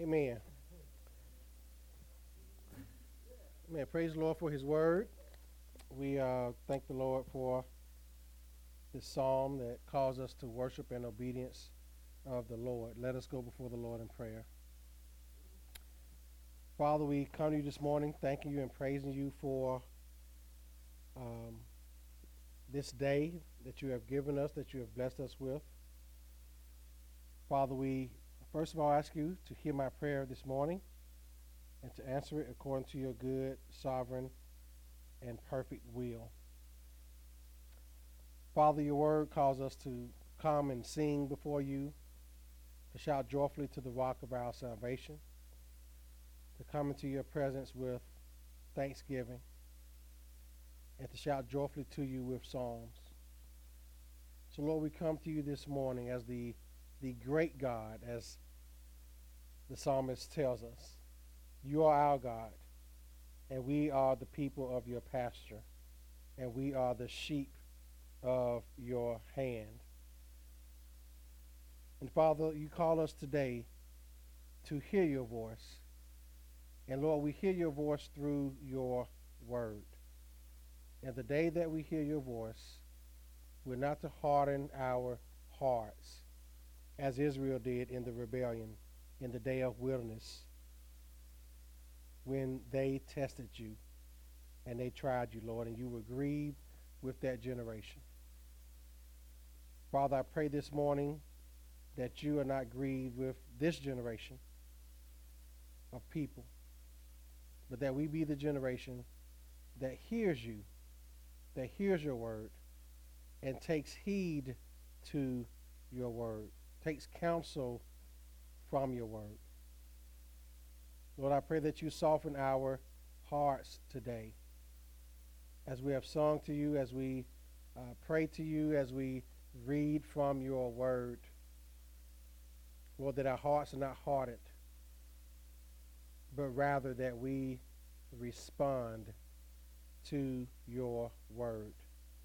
Amen. Amen. Praise the Lord for His word. We uh, thank the Lord for this psalm that calls us to worship and obedience of the Lord. Let us go before the Lord in prayer. Father, we come to you this morning thanking you and praising you for um, this day that you have given us, that you have blessed us with. Father, we first of all I ask you to hear my prayer this morning and to answer it according to your good, sovereign, and perfect will. Father, your word calls us to come and sing before you, to shout joyfully to the rock of our salvation, to come into your presence with thanksgiving, and to shout joyfully to you with psalms. So, Lord, we come to you this morning as the, the great God, as the psalmist tells us. You are our God, and we are the people of your pasture, and we are the sheep of your hand. And Father, you call us today to hear your voice. And Lord, we hear your voice through your word. And the day that we hear your voice, we're not to harden our hearts as Israel did in the rebellion in the day of wilderness when they tested you and they tried you, Lord, and you were grieved with that generation. Father, I pray this morning that you are not grieved with this generation of people, but that we be the generation that hears you, that hears your word, and takes heed to your word, takes counsel from your word. Lord, I pray that you soften our hearts today as we have sung to you, as we uh, pray to you, as we read from your word. Lord, that our hearts are not hardened, but rather that we respond to your word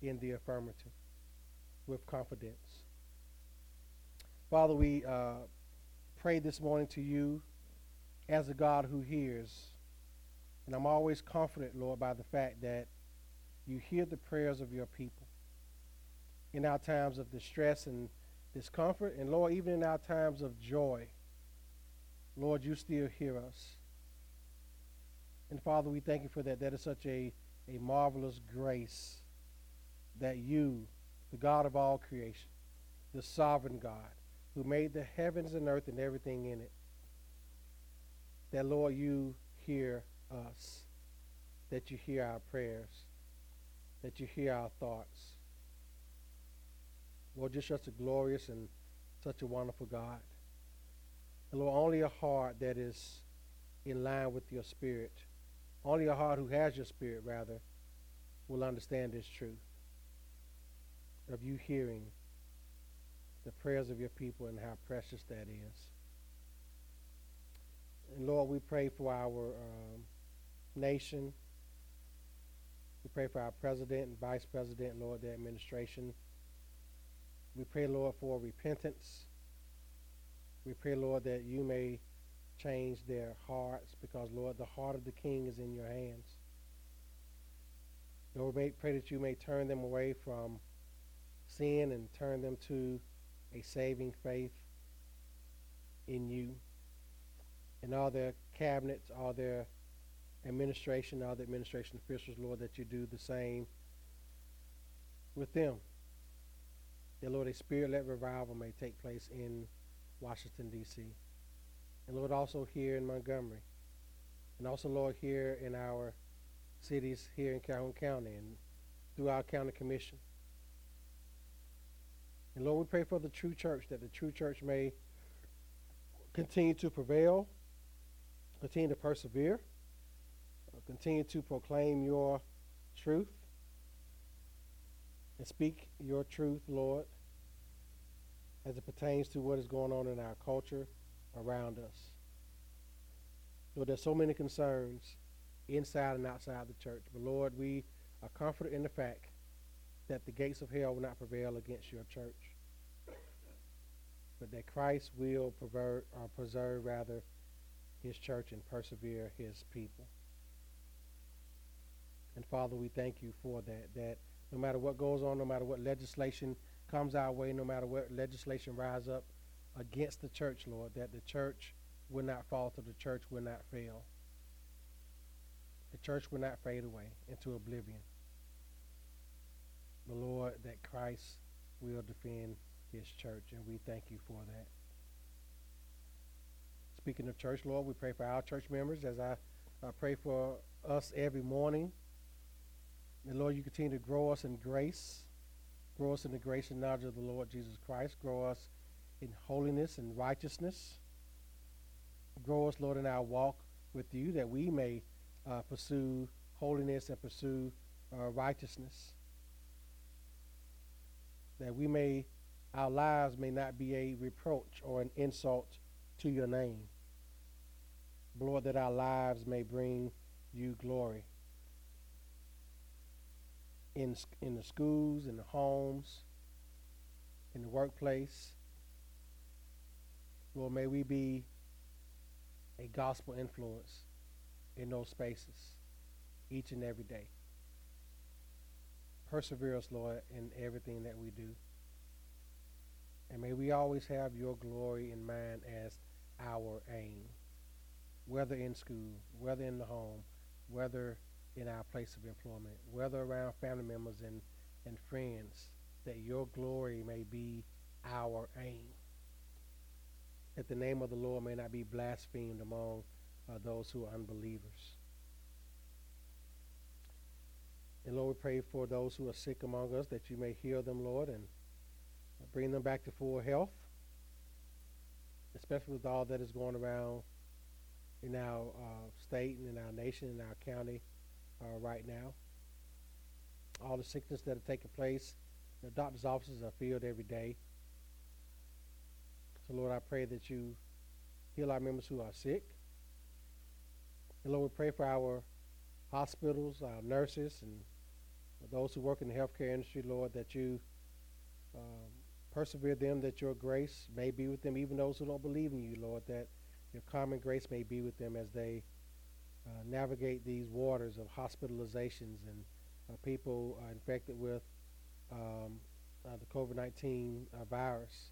in the affirmative with confidence. Father, we uh, pray this morning to you as a God who hears. And I'm always confident, Lord, by the fact that you hear the prayers of your people in our times of distress and discomfort, and Lord, even in our times of joy. Lord, you still hear us. And Father, we thank you for that. That is such a, a marvelous grace that you, the God of all creation, the sovereign God, who made the heavens and earth and everything in it, that, Lord, you hear us, that you hear our prayers, that you hear our thoughts. Lord, just such a glorious and such a wonderful God. And Lord, only a heart that is in line with your spirit, only a heart who has your spirit, rather, will understand this truth of you hearing the prayers of your people and how precious that is. And Lord, we pray for our um, nation. We pray for our president and vice president, Lord, the administration. We pray, Lord, for repentance. We pray, Lord, that you may change their hearts because, Lord, the heart of the king is in your hands. Lord, we pray that you may turn them away from sin and turn them to a saving faith in you. And all their cabinets, all their administration, all the administration officials, Lord, that you do the same with them. That, Lord, a spirit-led revival may take place in Washington, D.C. And, Lord, also here in Montgomery. And also, Lord, here in our cities here in Calhoun County and through our county commission. And Lord, we pray for the true church, that the true church may continue to prevail, continue to persevere, uh, continue to proclaim your truth, and speak your truth, Lord, as it pertains to what is going on in our culture around us. Lord, there's so many concerns inside and outside the church. But Lord, we are confident in the fact that the gates of hell will not prevail against your church, but that Christ will pervert, or uh, preserve rather his church and persevere his people. And Father, we thank you for that, that no matter what goes on, no matter what legislation comes our way, no matter what legislation rise up against the church, Lord, that the church will not falter, the church will not fail. The church will not fade away into oblivion. The Lord, that Christ will defend his church, and we thank you for that. Speaking of church, Lord, we pray for our church members as I uh, pray for us every morning. And Lord, you continue to grow us in grace, grow us in the grace and knowledge of the Lord Jesus Christ, grow us in holiness and righteousness. Grow us, Lord, in our walk with you that we may uh, pursue holiness and pursue uh, righteousness. That we may, our lives may not be a reproach or an insult to your name. Lord, that our lives may bring you glory. In, in the schools, in the homes, in the workplace. Lord, may we be a gospel influence in those spaces each and every day. Persevere us, Lord, in everything that we do. And may we always have your glory in mind as our aim, whether in school, whether in the home, whether in our place of employment, whether around family members and, and friends, that your glory may be our aim that the name of the Lord may not be blasphemed among uh, those who are unbelievers. And Lord, we pray for those who are sick among us that you may heal them, Lord, and bring them back to full health, especially with all that is going around in our uh, state and in our nation and our county uh, right now. All the sickness that are taking place, the doctor's offices are filled every day. So, Lord, I pray that you heal our members who are sick. And Lord, we pray for our hospitals, our nurses, and those who work in the healthcare industry, Lord, that you um, persevere them, that your grace may be with them, even those who don't believe in you, Lord, that your common grace may be with them as they uh, navigate these waters of hospitalizations and uh, people infected with um, uh, the COVID 19 uh, virus.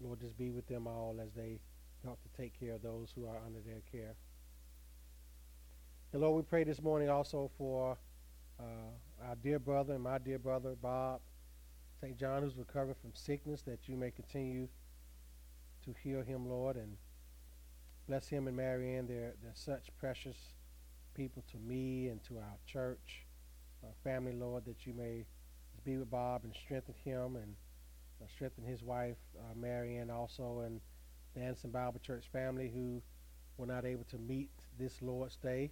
Lord, just be with them all as they help to take care of those who are under their care. And Lord, we pray this morning also for uh, our dear brother and my dear brother, Bob St. John, who's recovering from sickness, that you may continue to heal him, Lord, and bless him and Marianne. They're, they're such precious people to me and to our church, our family, Lord, that you may be with Bob and strengthen him and uh, strengthen his wife, uh, Marianne, also, and the Anderson Bible Church family who were not able to meet this Lord's Day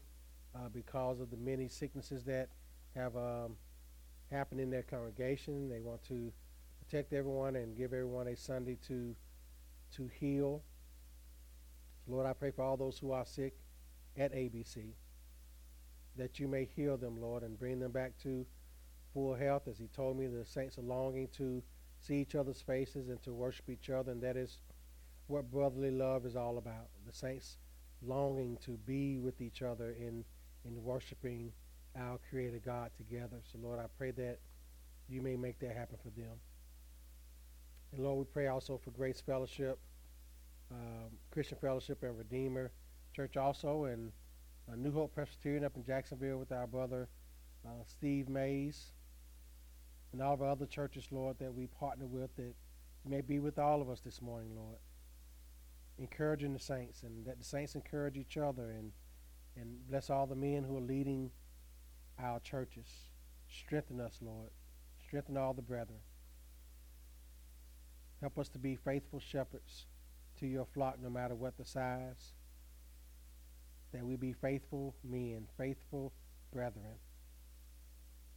uh, because of the many sicknesses that have um, happened in their congregation. They want to protect everyone and give everyone a Sunday to to heal. Lord, I pray for all those who are sick at ABC that you may heal them, Lord, and bring them back to full health. As He told me, the saints are longing to see each other's faces and to worship each other. And that is what brotherly love is all about. The saints longing to be with each other in, in worshiping our Creator God together. So, Lord, I pray that you may make that happen for them. And, Lord, we pray also for Grace Fellowship, um, Christian Fellowship, and Redeemer Church also, and uh, New Hope Presbyterian up in Jacksonville with our brother uh, Steve Mays and all of our other churches, Lord, that we partner with, that may be with all of us this morning, Lord. Encouraging the saints, and that the saints encourage each other, and, and bless all the men who are leading our churches. Strengthen us, Lord. Strengthen all the brethren. Help us to be faithful shepherds to your flock, no matter what the size. That we be faithful men, faithful brethren,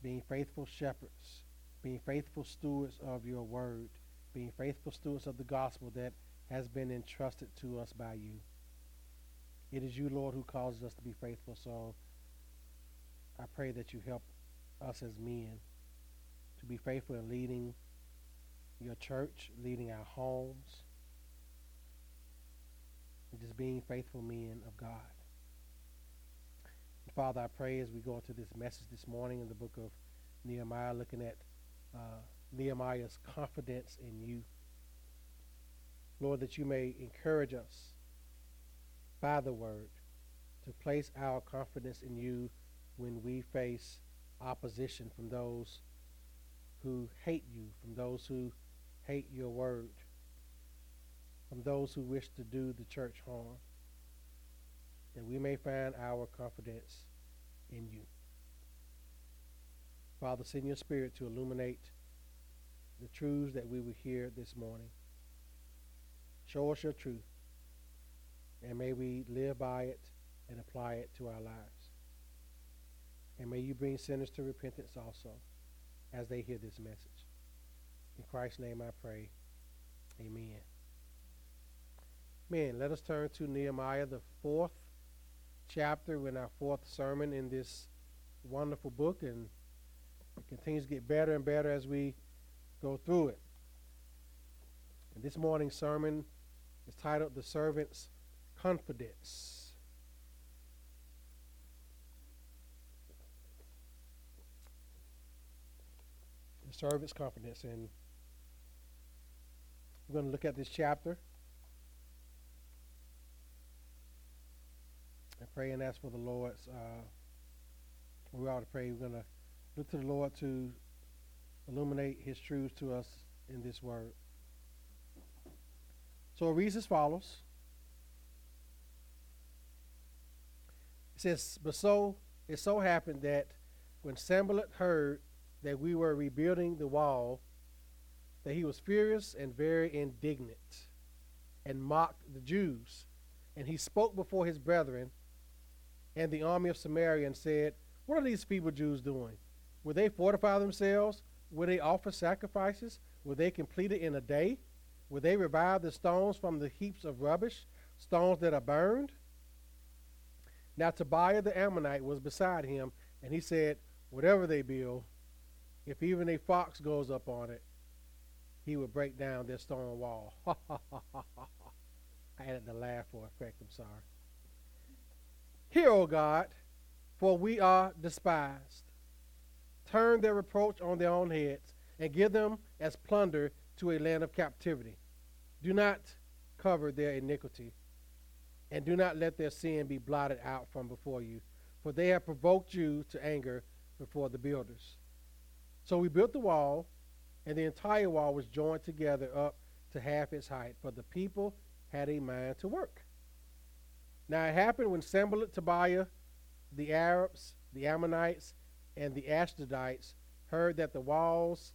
being faithful shepherds being faithful stewards of your word, being faithful stewards of the gospel that has been entrusted to us by you. It is you, Lord, who causes us to be faithful. So I pray that you help us as men to be faithful in leading your church, leading our homes, and just being faithful men of God. And Father, I pray as we go into this message this morning in the book of Nehemiah, looking at uh, Nehemiah's confidence in you. Lord, that you may encourage us by the word to place our confidence in you when we face opposition from those who hate you, from those who hate your word, from those who wish to do the church harm, that we may find our confidence in you. Father, send your spirit to illuminate the truths that we will hear this morning. Show us your truth, and may we live by it and apply it to our lives. And may you bring sinners to repentance also as they hear this message. In Christ's name I pray. Amen. Man, let us turn to Nehemiah, the fourth chapter in our fourth sermon in this wonderful book, and it continues to get better and better as we go through it. And this morning's sermon is titled The Servant's Confidence. The Servant's Confidence. And we're going to look at this chapter. and pray and ask for the Lord's. Uh, we ought to pray. We're going to look to the Lord to illuminate His truths to us in this word. So it reads as follows. Says, But so it so happened that when Sanballat heard that we were rebuilding the wall, that he was furious and very indignant, and mocked the Jews. And he spoke before his brethren and the army of Samaria and said, What are these feeble Jews doing? Will they fortify themselves? Will they offer sacrifices? Will they complete it in a day? Will they revive the stones from the heaps of rubbish, stones that are burned? Now Tobiah the Ammonite was beside him, and he said, Whatever they build, if even a fox goes up on it, he will break down their stone wall. I added the laugh for effect, I'm sorry. Hear, O God, for we are despised. Turn their reproach on their own heads, and give them as plunder to a land of captivity. Do not cover their iniquity, and do not let their sin be blotted out from before you, for they have provoked you to anger before the builders. So we built the wall, and the entire wall was joined together up to half its height, for the people had a mind to work. Now it happened when Sanballat, Tobiah, the Arabs, the Ammonites, and the Ashdodites heard that the walls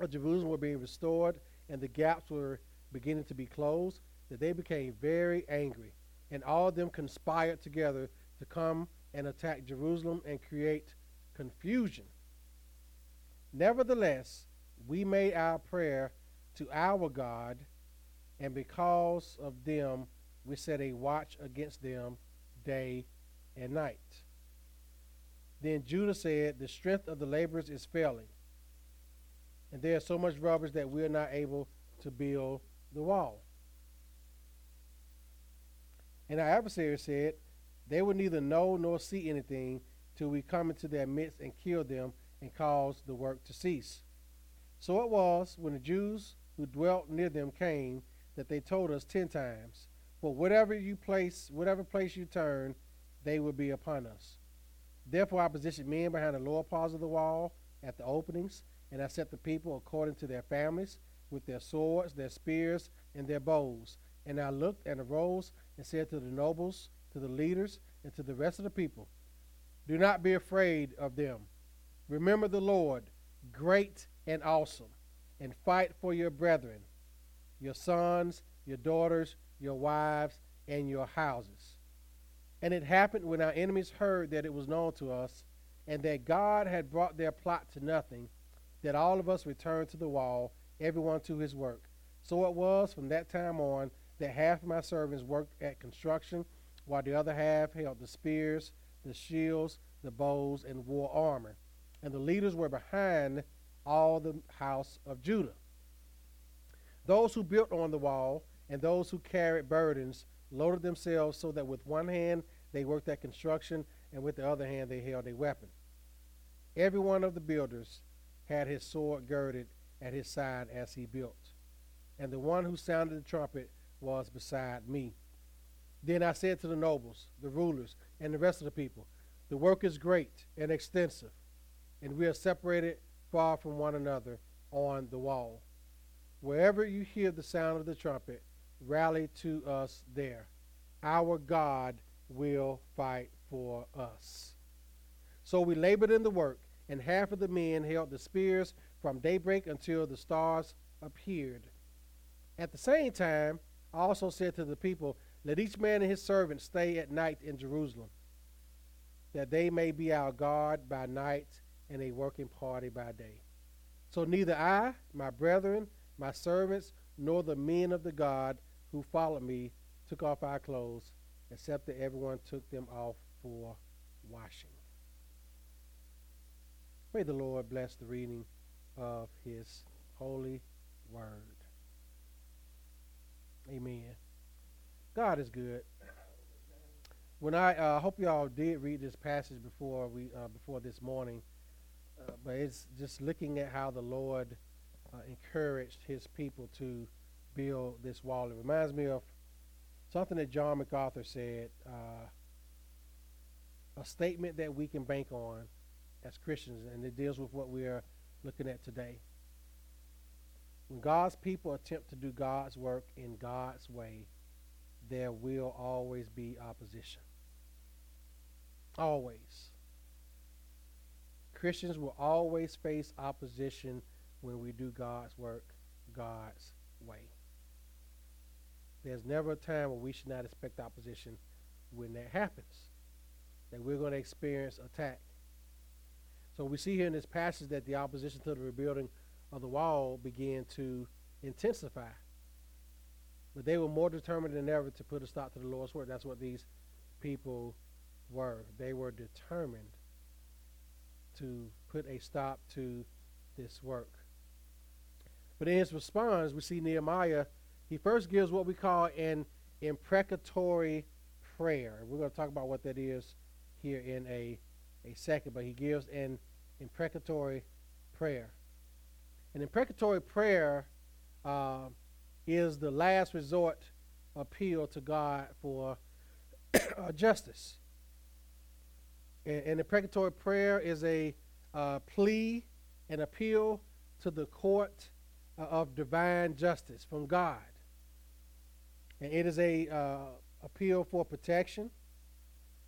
of Jerusalem were being restored and the gaps were beginning to be closed, that they became very angry, and all of them conspired together to come and attack Jerusalem and create confusion. Nevertheless, we made our prayer to our God, and because of them, we set a watch against them day and night. Then Judah said, The strength of the laborers is failing, and there is so much rubbish that we are not able to build the wall. And our adversary said, They will neither know nor see anything till we come into their midst and kill them and cause the work to cease. So it was when the Jews who dwelt near them came that they told us ten times, for whatever you place, whatever place you turn, they will be upon us. Therefore, I positioned men behind the lower parts of the wall at the openings, and I set the people according to their families, with their swords, their spears, and their bows. And I looked and arose and said to the nobles, to the leaders, and to the rest of the people, Do not be afraid of them. Remember the Lord, great and awesome, and fight for your brethren, your sons, your daughters, your wives, and your houses. And it happened when our enemies heard that it was known to us, and that God had brought their plot to nothing, that all of us returned to the wall, everyone to his work. So it was from that time on that half of my servants worked at construction, while the other half held the spears, the shields, the bows, and wore armor. And the leaders were behind all the house of Judah. Those who built on the wall and those who carried burdens loaded themselves so that with one hand they worked at construction, and with the other hand they held a weapon. Every one of the builders had his sword girded at his side as he built. And the one who sounded the trumpet was beside me. Then I said to the nobles, the rulers, and the rest of the people, The work is great and extensive, and we are separated far from one another on the wall. Wherever you hear the sound of the trumpet, rally to us there. Our God will fight for us. So we labored in the work, and half of the men held the spears from daybreak until the stars appeared. At the same time, also said to the people, Let each man and his servant stay at night in Jerusalem, that they may be our guard by night and a working party by day. So neither I, my brethren, my servants, nor the men of the God who followed me took off our clothes, except that everyone took them off for washing. May the Lord bless the reading of his holy word. Amen. God is good. When I uh, hope y'all did read this passage before we uh, before this morning, uh, but it's just looking at how the Lord uh, encouraged His people to build this wall. It reminds me of something that John MacArthur said, uh, a statement that we can bank on as Christians, and it deals with what we are looking at today. When God's people attempt to do God's work in God's way, there will always be opposition. Always. Christians will always face opposition when we do God's work God's way. There's never a time when we should not expect opposition when that happens, that we're going to experience attack. So we see here in this passage that the opposition to the rebuilding of the wall began to intensify. But they were more determined than ever to put a stop to the Lord's work. That's what these people were. They were determined to put a stop to this work. But in his response, we see Nehemiah, he first gives what we call an imprecatory prayer. We're going to talk about what that is here in a, a second, but he gives an imprecatory prayer. An imprecatory prayer uh, is the last resort appeal to God for uh, justice. And, an imprecatory prayer is a uh, plea, an appeal to the court uh, of divine justice from God. And it is a uh, appeal for protection,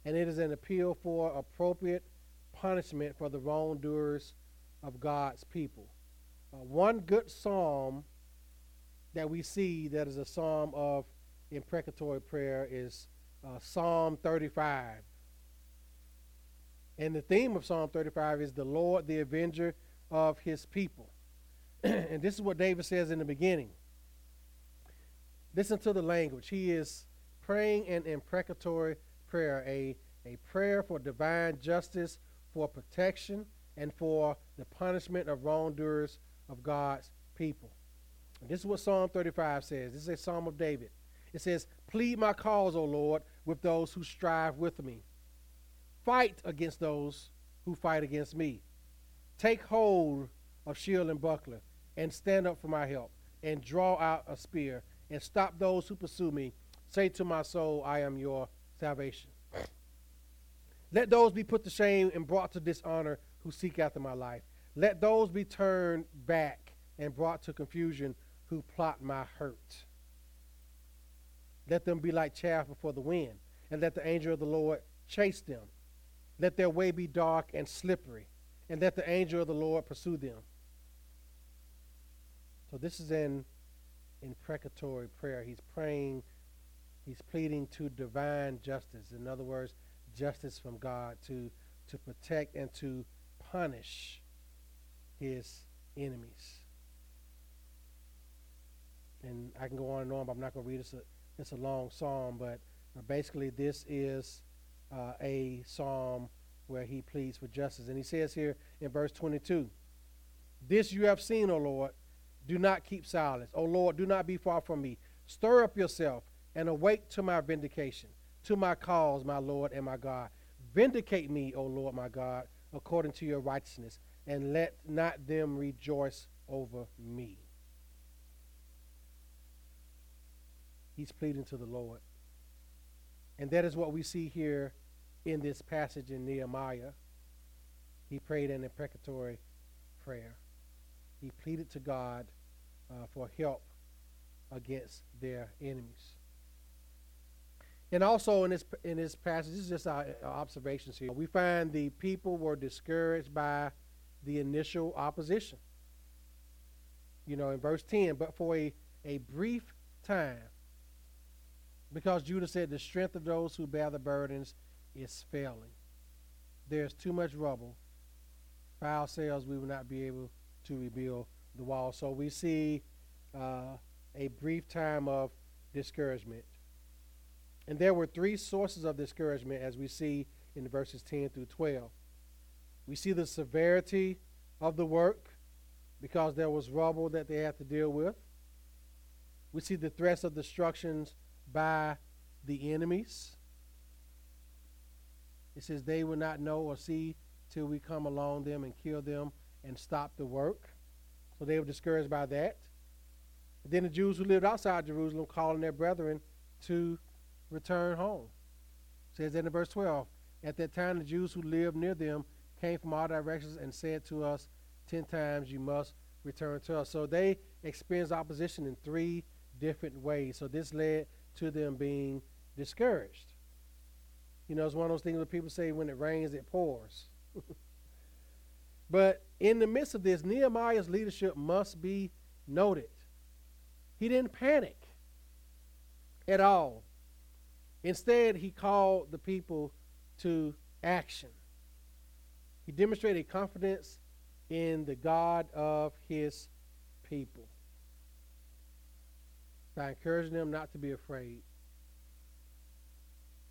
and it is an appeal for appropriate punishment for the wrongdoers of God's people. Uh, one good psalm that we see that is a psalm of imprecatory prayer is uh, Psalm 35. And the theme of Psalm 35 is the Lord, the avenger of his people. and this is what David says in the beginning. Listen to the language. He is praying an imprecatory prayer, a, a prayer for divine justice, for protection, and for the punishment of wrongdoers of God's people. And this is what Psalm 35 says. This is a psalm of David. It says, Plead my cause, O Lord, with those who strive with me. Fight against those who fight against me. Take hold of shield and buckler, and stand up for my help, and draw out a spear, and stop those who pursue me. Say to my soul, I am your salvation. Let those be put to shame and brought to dishonor who seek after my life. Let those be turned back and brought to confusion who plot my hurt. Let them be like chaff before the wind, and let the angel of the Lord chase them. Let their way be dark and slippery, and let the angel of the Lord pursue them. So this is an imprecatory prayer. He's praying, he's pleading to divine justice. In other words, justice from God to, to protect and to punish his enemies. And I can go on and on, but I'm not going to read this. It's a long psalm, but uh, basically, this is uh, a psalm where he pleads for justice. And he says here in verse 22 This you have seen, O Lord. Do not keep silence. O Lord, do not be far from me. Stir up yourself and awake to my vindication, to my cause, my Lord and my God. Vindicate me, O Lord my God, according to your righteousness, and let not them rejoice over me. He's pleading to the Lord. And that is what we see here in this passage in Nehemiah. He prayed an imprecatory prayer. He pleaded to God uh, for help against their enemies. And also in this in this passage, this is just our, our observations here. We find the people were discouraged by the initial opposition. You know, in verse 10, but for a, a brief time, because Judah said, The strength of those who bear the burdens is failing. There's too much rubble. By ourselves, we will not be able to rebuild the wall. So we see uh, a brief time of discouragement. And there were three sources of discouragement as we see in verses 10 through 12. We see the severity of the work because there was rubble that they had to deal with. We see the threats of destructions by the enemies. It says they will not know or see till we come along them and kill them and stop the work. So they were discouraged by that. Then the Jews who lived outside Jerusalem calling their brethren to return home. It says in verse 12, At that time the Jews who lived near them came from all directions and said to us, Ten times you must return to us. So they experienced opposition in three different ways. So this led to them being discouraged. You know, it's one of those things where people say when it rains, it pours. but in the midst of this, Nehemiah's leadership must be noted. He didn't panic at all. Instead, he called the people to action. He demonstrated confidence in the God of his people by encouraging them not to be afraid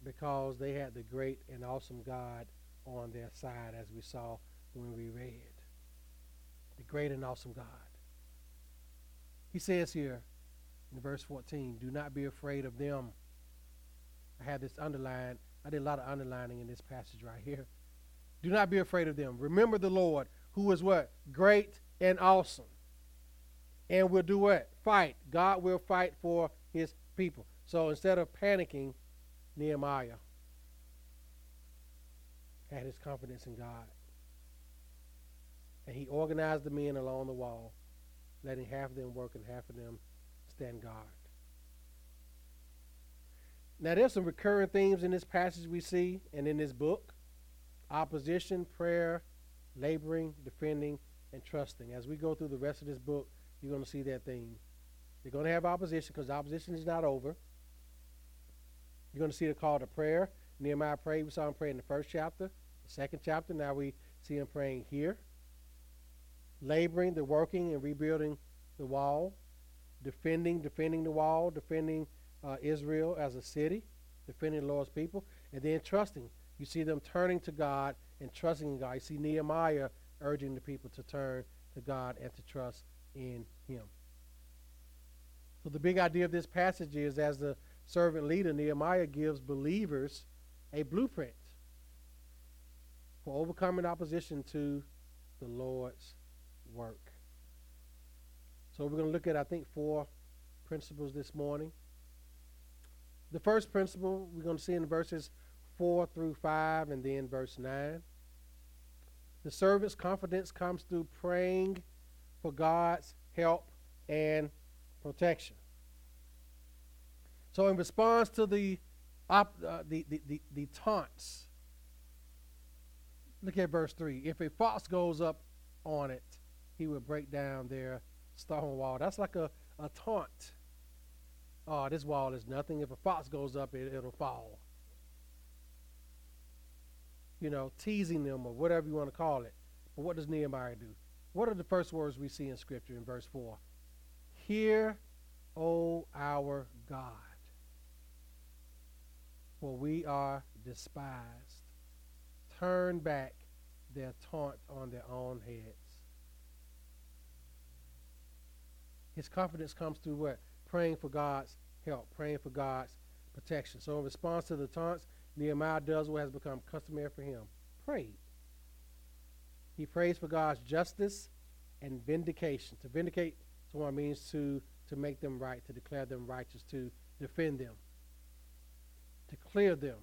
because they had the great and awesome God on their side, as we saw when we read. The great and awesome God. He says here in verse 14, Do not be afraid of them. I have this underlined. I did a lot of underlining in this passage right here. Do not be afraid of them. Remember the Lord, who is what? Great and awesome. And will do what? Fight. God will fight for his people. So instead of panicking, Nehemiah had his confidence in God. And he organized the men along the wall, letting half of them work and half of them stand guard. Now, there's some recurring themes in this passage we see and in this book opposition, prayer, laboring, defending, and trusting. As we go through the rest of this book, you're going to see that theme. You're going to have opposition because opposition is not over. You're going to see the call to prayer. Nehemiah prayed. We saw him pray in the first chapter, the second chapter. Now we see him praying here. Laboring, the working and rebuilding the wall. Defending, defending the wall, defending uh, Israel as a city, defending the Lord's people. And then trusting. You see them turning to God and trusting in God. You see Nehemiah urging the people to turn to God and to trust in Him. So the big idea of this passage is as the servant leader, Nehemiah gives believers a blueprint for overcoming opposition to the Lord's work. So we're going to look at, I think, four principles this morning. The first principle we're going to see in verses 4 through 5 and then verse 9. The servant's confidence comes through praying for God's help and protection. So, in response to the, op, uh, the, the, the, the taunts, look at verse 3. If a fox goes up on it, he will break down their stone wall. That's like a, a taunt. Oh, this wall is nothing. If a fox goes up, it, it'll fall. You know, teasing them or whatever you want to call it. But what does Nehemiah do? What are the first words we see in Scripture in verse 4? Hear, O our God, for we are despised. Turn back their taunt on their own heads. His confidence comes through what? Praying for God's help, praying for God's protection. So, in response to the taunts, Nehemiah does what has become customary for him prayed. He prays for God's justice and vindication. To vindicate someone means to, to make them right, to declare them righteous, to defend them, to clear them.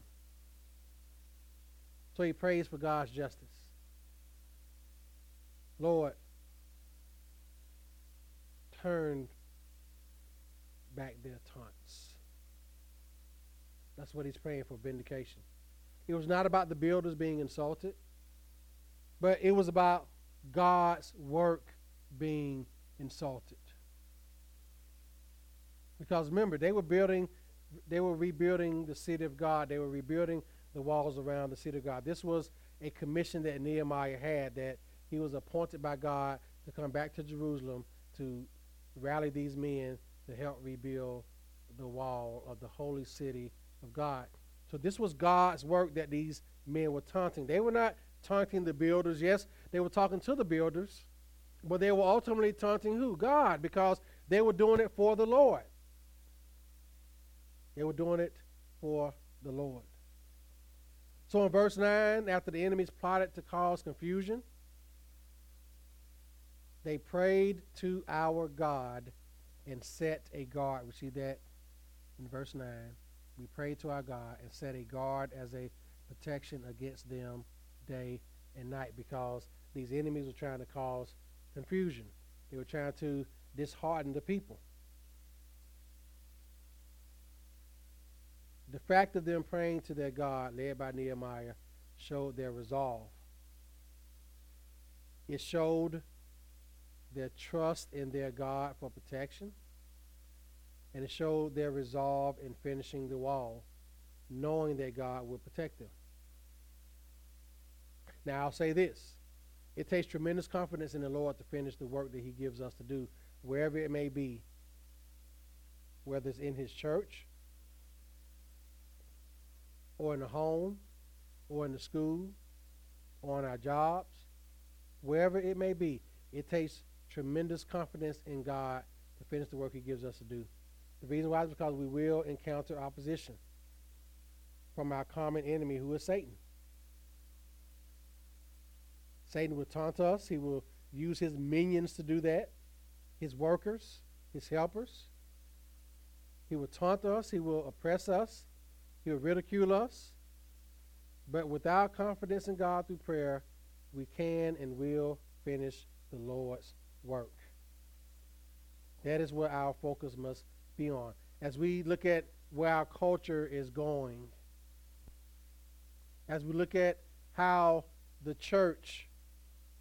So he prays for God's justice. Lord, turn back their taunts. That's what he's praying for vindication. It was not about the builders being insulted, but it was about God's work being insulted. Because remember, they were building, they were rebuilding the city of God. They were rebuilding the walls around the city of God. This was a commission that Nehemiah had that he was appointed by God to come back to Jerusalem to rally these men to help rebuild the wall of the holy city of God. So this was God's work that these men were taunting. They were not taunting the builders. Yes, they were talking to the builders, but they were ultimately taunting who? God, because they were doing it for the Lord. They were doing it for the Lord. So in verse 9, after the enemies plotted to cause confusion, they prayed to our God and set a guard. We see that in verse 9. We prayed to our God and set a guard as a protection against them day and night because these enemies were trying to cause confusion. They were trying to dishearten the people. The fact of them praying to their God, led by Nehemiah, showed their resolve. It showed their trust in their God for protection, and it showed their resolve in finishing the wall, knowing that God would protect them. Now, I'll say this it takes tremendous confidence in the Lord to finish the work that He gives us to do, wherever it may be, whether it's in His church, or in the home, or in the school, or on our jobs, wherever it may be. It takes tremendous confidence in God to finish the work He gives us to do. The reason why is because we will encounter opposition from our common enemy, who is Satan. Satan will taunt us. He will use his minions to do that, his workers, his helpers. He will taunt us. He will oppress us. He will ridicule us. But without confidence in God through prayer, we can and will finish the Lord's work. That is where our focus must be on. As we look at where our culture is going, as we look at how the church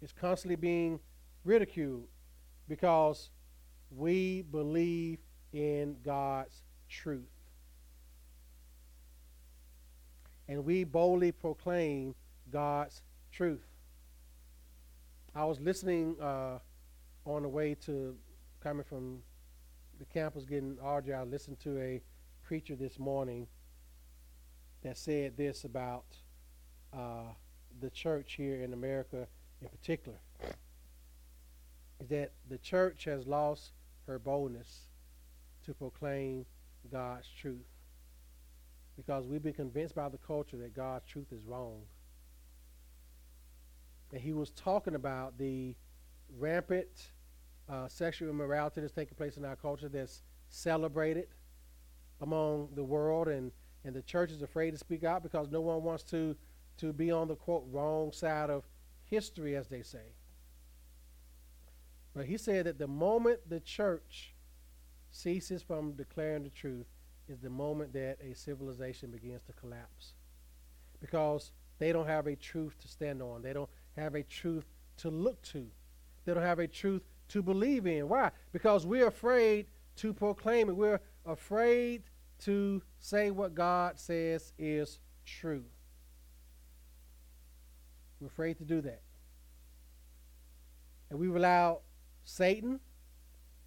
is constantly being ridiculed because we believe in God's truth. And we boldly proclaim God's truth. I was listening uh, on the way to coming from the campus getting RJ. I listened to a preacher this morning that said this about uh, the church here in America in particular is that the church has lost her boldness to proclaim God's truth because we've been convinced by the culture that God's truth is wrong. And he was talking about the rampant uh, sexual immorality that's taking place in our culture that's celebrated among the world, and, and the church is afraid to speak out because no one wants to, to be on the quote wrong side of history, as they say. But he said that the moment the church ceases from declaring the truth is the moment that a civilization begins to collapse. Because they don't have a truth to stand on, they don't have a truth to look to, they don't have a truth to believe in. Why? Because we're afraid to proclaim it, we're afraid to say what God says is true. We're afraid to do that. And we've allowed Satan,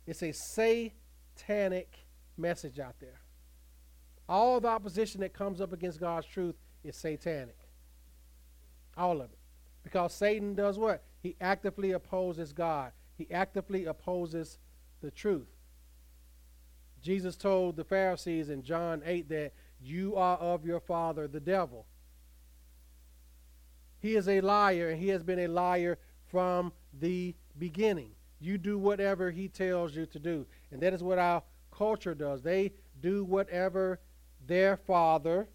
it's a satanic message out there. All the opposition that comes up against God's truth is satanic. All of it. Because Satan does what? He actively opposes God, he actively opposes the truth. Jesus told the Pharisees in John 8 that you are of your father, the devil. He is a liar, and he has been a liar from the beginning. You do whatever he tells you to do. And that is what our culture does. They do whatever their father,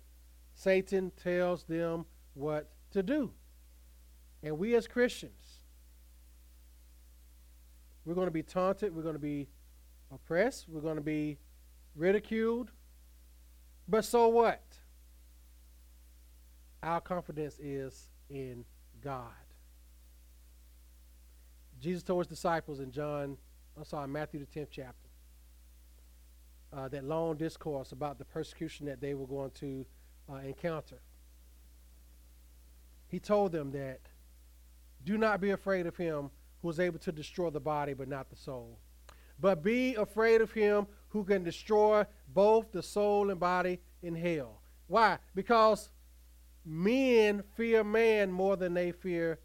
Satan, tells them what to do. And we as Christians, we're going to be taunted, we're going to be oppressed, we're going to be ridiculed. But so what? Our confidence is in God. Jesus told his disciples in John, I'm sorry, Matthew the 10th chapter, uh, that long discourse about the persecution that they were going to uh, encounter. He told them that do not be afraid of him who is able to destroy the body but not the soul. But be afraid of him who can destroy both the soul and body in hell. Why? Because men fear man more than they fear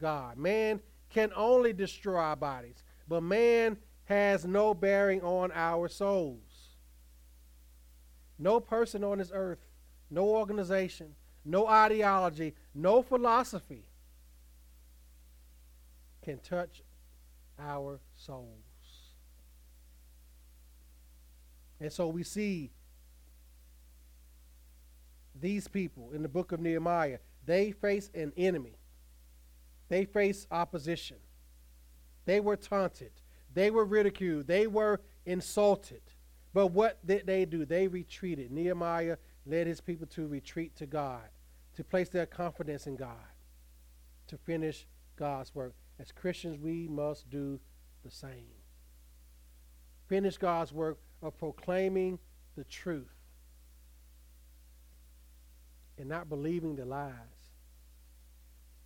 God. Man can only destroy our bodies, but man has no bearing on our souls. No person on this earth, no organization, no ideology, no philosophy can touch our souls. And so we see these people in the book of Nehemiah, they face an enemy. They face opposition. They were taunted. They were ridiculed. They were insulted. But what did they do? They retreated. Nehemiah led his people to retreat to God, to place their confidence in God, to finish God's work. As Christians, we must do the same. Finish God's work of proclaiming the truth and not believing the lies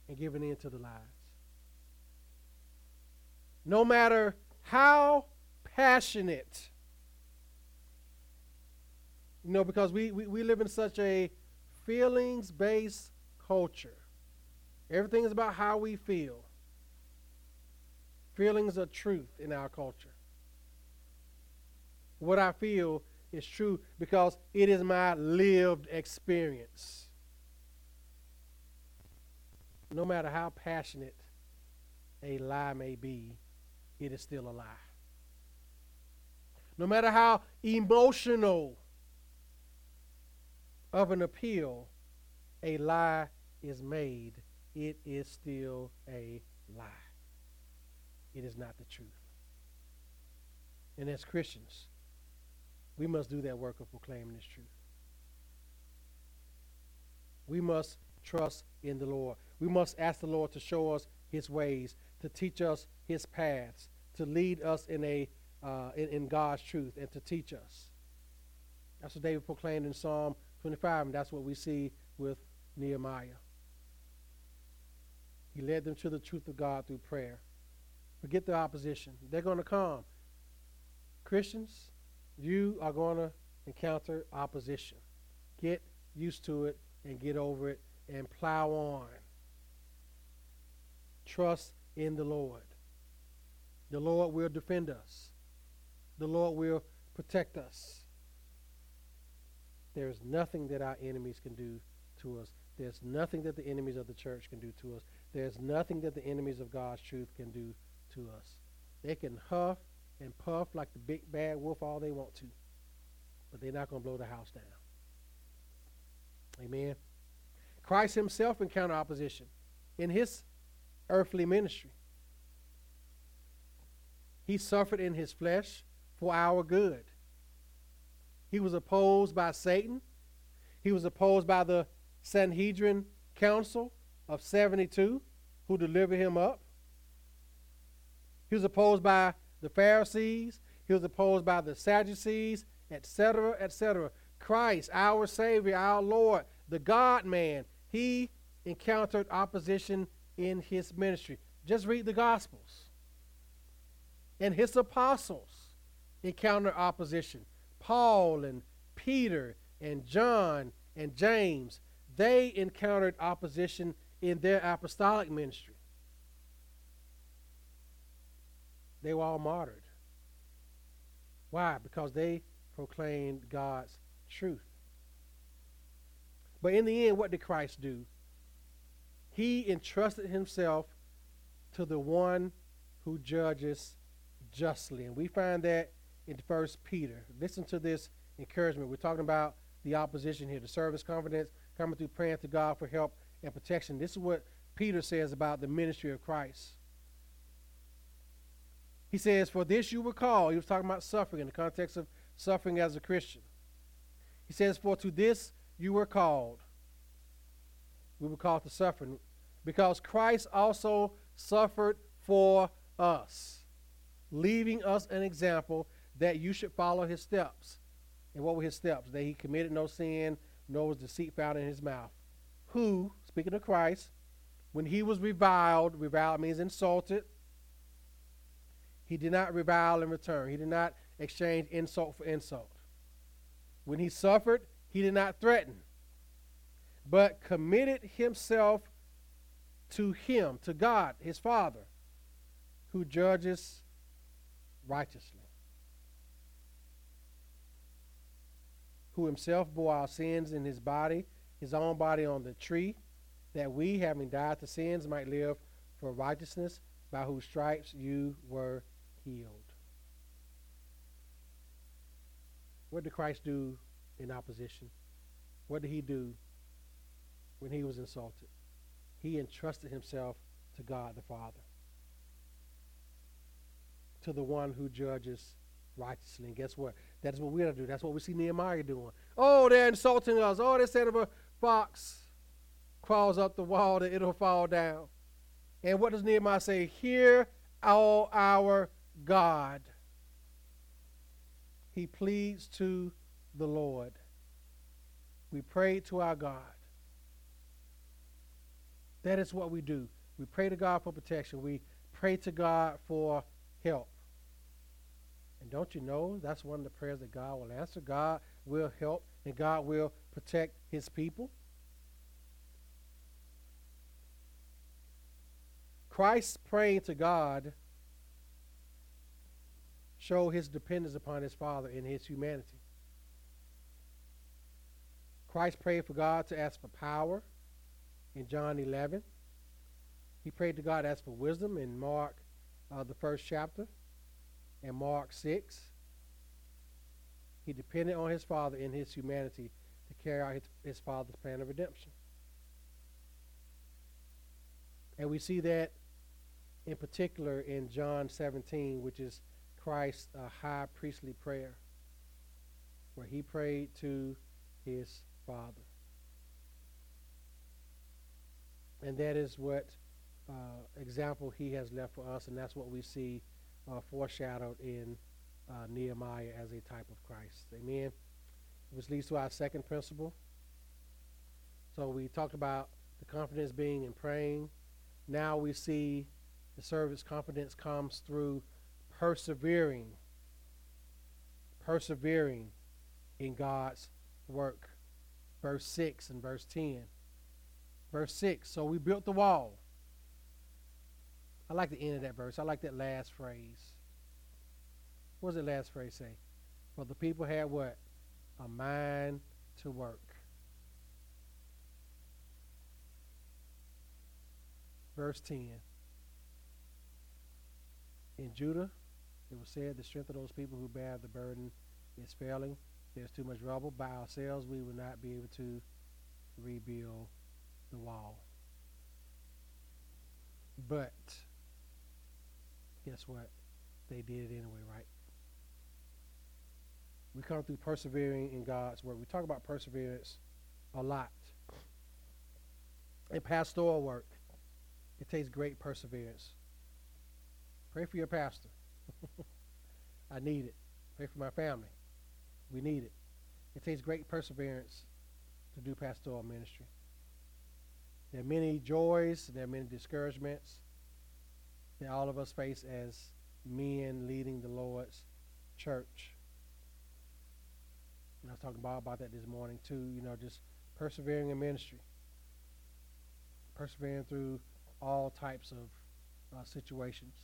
and giving in to the lies. No matter how passionate, you know, because we, we, we live in such a feelings based culture. Everything is about how we feel. Feelings are truth in our culture. What I feel is true because it is my lived experience. No matter how passionate a lie may be, it is still a lie. No matter how emotional of an appeal a lie is made, it is still a lie. It is not the truth. And as Christians, we must do that work of proclaiming this truth. We must trust in the Lord. We must ask the Lord to show us his ways, to teach us his paths, to lead us in a uh, in, in, God's truth, and to teach us. That's what David proclaimed in Psalm 25, and that's what we see with Nehemiah. He led them to the truth of God through prayer. Forget the opposition. They're going to come. Christians, you are going to encounter opposition. Get used to it and get over it and plow on. Trust in the Lord. The Lord will defend us, the Lord will protect us. There is nothing that our enemies can do to us. There's nothing that the enemies of the church can do to us. There's nothing that the enemies of God's truth can do to us. They can huff and puff like the big bad wolf all they want to, but they're not going to blow the house down. Amen. Christ himself encountered opposition in his earthly ministry. He suffered in his flesh for our good. He was opposed by Satan. He was opposed by the Sanhedrin Council of 72 who delivered him up. He was opposed by the Pharisees. He was opposed by the Sadducees, etc., etc. Christ, our Savior, our Lord, the God man, he encountered opposition in his ministry. Just read the Gospels. And his apostles encountered opposition. Paul and Peter and John and James, they encountered opposition in their apostolic ministry. They were all martyred. Why? Because they proclaimed God's truth. But in the end, what did Christ do? He entrusted himself to the one who judges justly. And we find that in First Peter. Listen to this encouragement. We're talking about the opposition here, the service confidence, coming through praying to God for help and protection. This is what Peter says about the ministry of Christ. He says, For this you were called. He was talking about suffering in the context of suffering as a Christian. He says, For to this you were called. We were called to suffering because Christ also suffered for us, leaving us an example that you should follow his steps. And what were his steps? That he committed no sin, nor was deceit found in his mouth. Who, speaking of Christ, when he was reviled, reviled means insulted, he did not revile in return. He did not exchange insult for insult. When he suffered, he did not threaten, but committed himself to him, to God, his Father, who judges righteously. Who himself bore our sins in his body, his own body on the tree, that we, having died to sins, might live for righteousness, by whose stripes you were healed. What did Christ do in opposition? What did he do when he was insulted? He entrusted himself to God the Father, to the one who judges righteously. And guess what? That is what we're to do. That's what we see Nehemiah doing. Oh, they're insulting us. Oh, they said if a fox crawls up the wall, that it'll fall down. And what does Nehemiah say? Hear all our God. He pleads to the Lord. We pray to our God. That is what we do. We pray to God for protection. We pray to God for help. And don't you know that's one of the prayers that God will answer? God will help and God will protect his people. Christ praying to God show his dependence upon his Father in his humanity. Christ prayed for God to ask for power in John 11. He prayed to God to ask for wisdom in Mark, uh, the first chapter, and Mark 6. He depended on his Father in his humanity to carry out his, his Father's plan of redemption. And we see that in particular in John 17, which is Christ's uh, high priestly prayer, where he prayed to his Father. And that is what uh, example he has left for us, and that's what we see uh, foreshadowed in uh, Nehemiah as a type of Christ. Amen. Which leads to our second principle. So we talked about the confidence being in praying. Now we see the service confidence comes through persevering. Persevering in God's work. Verse 6 and verse 10. Verse 6 So we built the wall. I like the end of that verse. I like that last phrase. What does that last phrase say? For the people had what? A mind to work. Verse 10. In Judah, it was said the strength of those people who bear the burden is failing. There's too much rubble. By ourselves, we will not be able to rebuild the wall. But guess what? They did it anyway, right? We come through persevering in God's word. We talk about perseverance a lot. In pastoral work, it takes great perseverance. Pray for your pastor. I need it. Pray for my family. We need it. It takes great perseverance to do pastoral ministry. There are many joys, there are many discouragements that all of us face as men leading the Lord's church. And I was talking about, about that this morning too, you know, just persevering in ministry. Persevering through all types of uh, situations.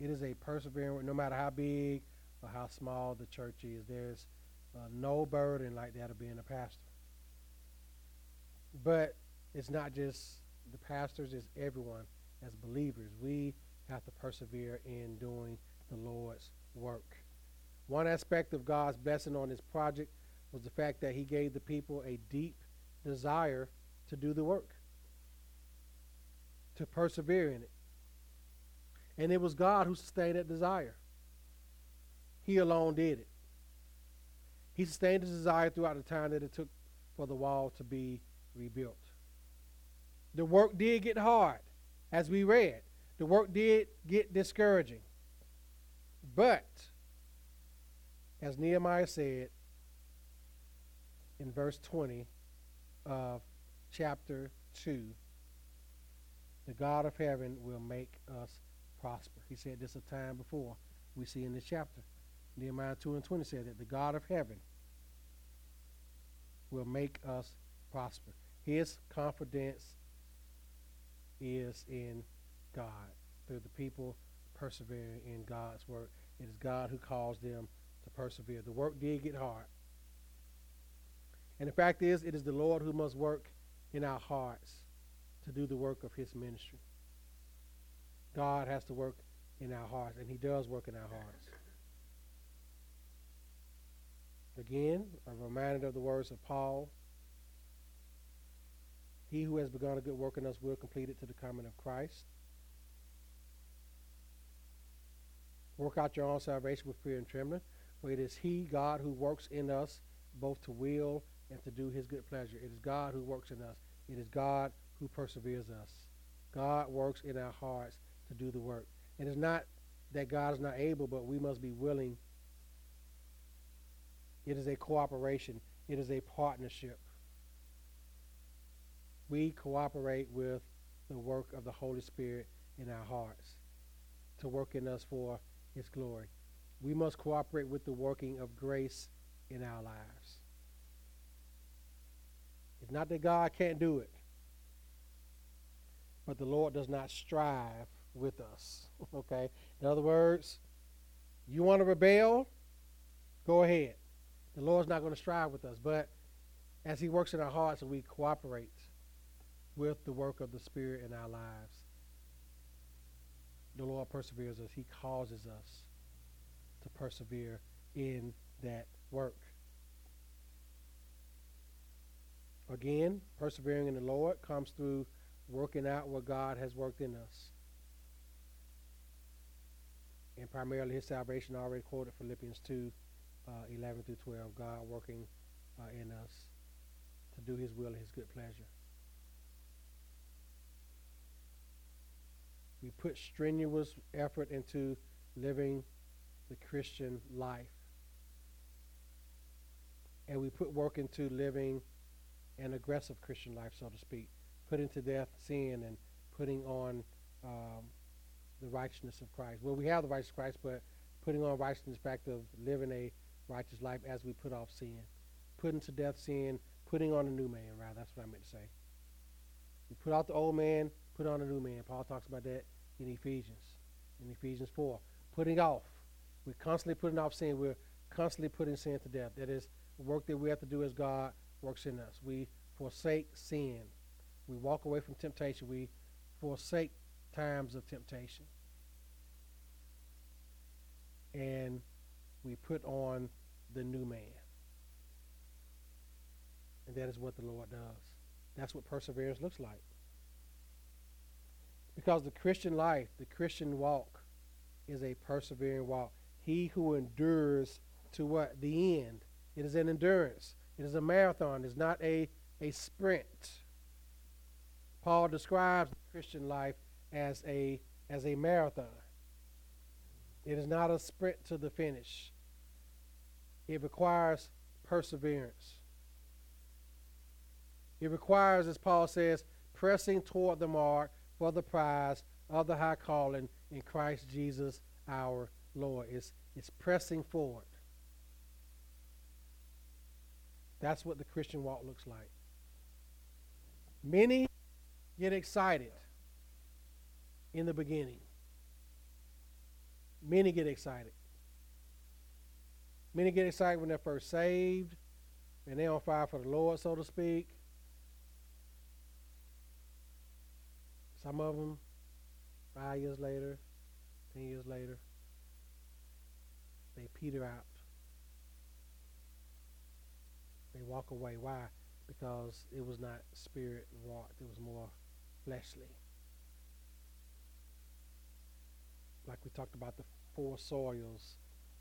It is a persevering, no matter how big or how small the church is. There's uh, no burden like that of being a pastor. But it's not just the pastors, it's everyone as believers. We have to persevere in doing the Lord's work. One aspect of God's blessing on this project was the fact that He gave the people a deep desire to do the work, to persevere in it. And it was God who sustained that desire. He alone did it. He sustained his desire throughout the time that it took for the wall to be rebuilt. The work did get hard, as we read. The work did get discouraging. But, as Nehemiah said in verse 20 of chapter 2, the God of heaven will make us prosper. He said this a time before we see in this chapter. Nehemiah 2 and 20 said that the God of heaven will make us prosper. His confidence is in God through the people persevering in God's work. It is God who calls them to persevere. The work did get hard. And the fact is, it is the Lord who must work in our hearts to do the work of his ministry. God has to work in our hearts, and he does work in our hearts. Again, a reminder of the words of Paul. He who has begun a good work in us will complete it to the coming of Christ. Work out your own salvation with fear and trembling, for it is He, God, who works in us both to will and to do His good pleasure. It is God who works in us. It is God who perseveres us. God works in our hearts to do the work. It is not that God is not able, but we must be willing it is a cooperation, it is a partnership. We cooperate with the work of the Holy Spirit in our hearts to work in us for His glory. We must cooperate with the working of grace in our lives. It's not that God can't do it, but the Lord does not strive with us. Okay? In other words, you want to rebel? Go ahead. The Lord's not going to strive with us, but as He works in our hearts and we cooperate with the work of the Spirit in our lives, the Lord perseveres us. He causes us to persevere in that work. Again, persevering in the Lord comes through working out what God has worked in us. And primarily his salvation already quoted Philippians 2 uh, 11 through 12, God working uh, in us to do his will and his good pleasure. We put strenuous effort into living the Christian life. And we put work into living an aggressive Christian life, so to speak, putting to death sin and putting on um, the righteousness of Christ. Well, we have the righteousness of Christ, but putting on righteousness, back of living a righteous life as we put off sin. Putting to death sin, putting on a new man, rather. That's what I meant to say. We put out the old man, put on a new man. Paul talks about that in Ephesians, in Ephesians 4. Putting off. We're constantly putting off sin. We're constantly putting sin to death. That is work that we have to do as God works in us. We forsake sin. We walk away from temptation. We forsake times of temptation. And we put on the new man. And that is what the Lord does. That's what perseverance looks like. Because the Christian life, the Christian walk, is a persevering walk. He who endures to what? The end. It is an endurance. It is a marathon. It's not a, a sprint. Paul describes the Christian life as a as a marathon. It is not a sprint to the finish. It requires perseverance. It requires, as Paul says, pressing toward the mark for the prize of the high calling in Christ Jesus our Lord. It's, it's pressing forward. That's what the Christian walk looks like. Many get excited in the beginning. Many get excited. Many get excited when they're first saved and they're on fire for the Lord, so to speak. Some of them, five years later, ten years later, they peter out. They walk away. Why? Because it was not spirit wrought, it was more fleshly. Like we talked about the four soils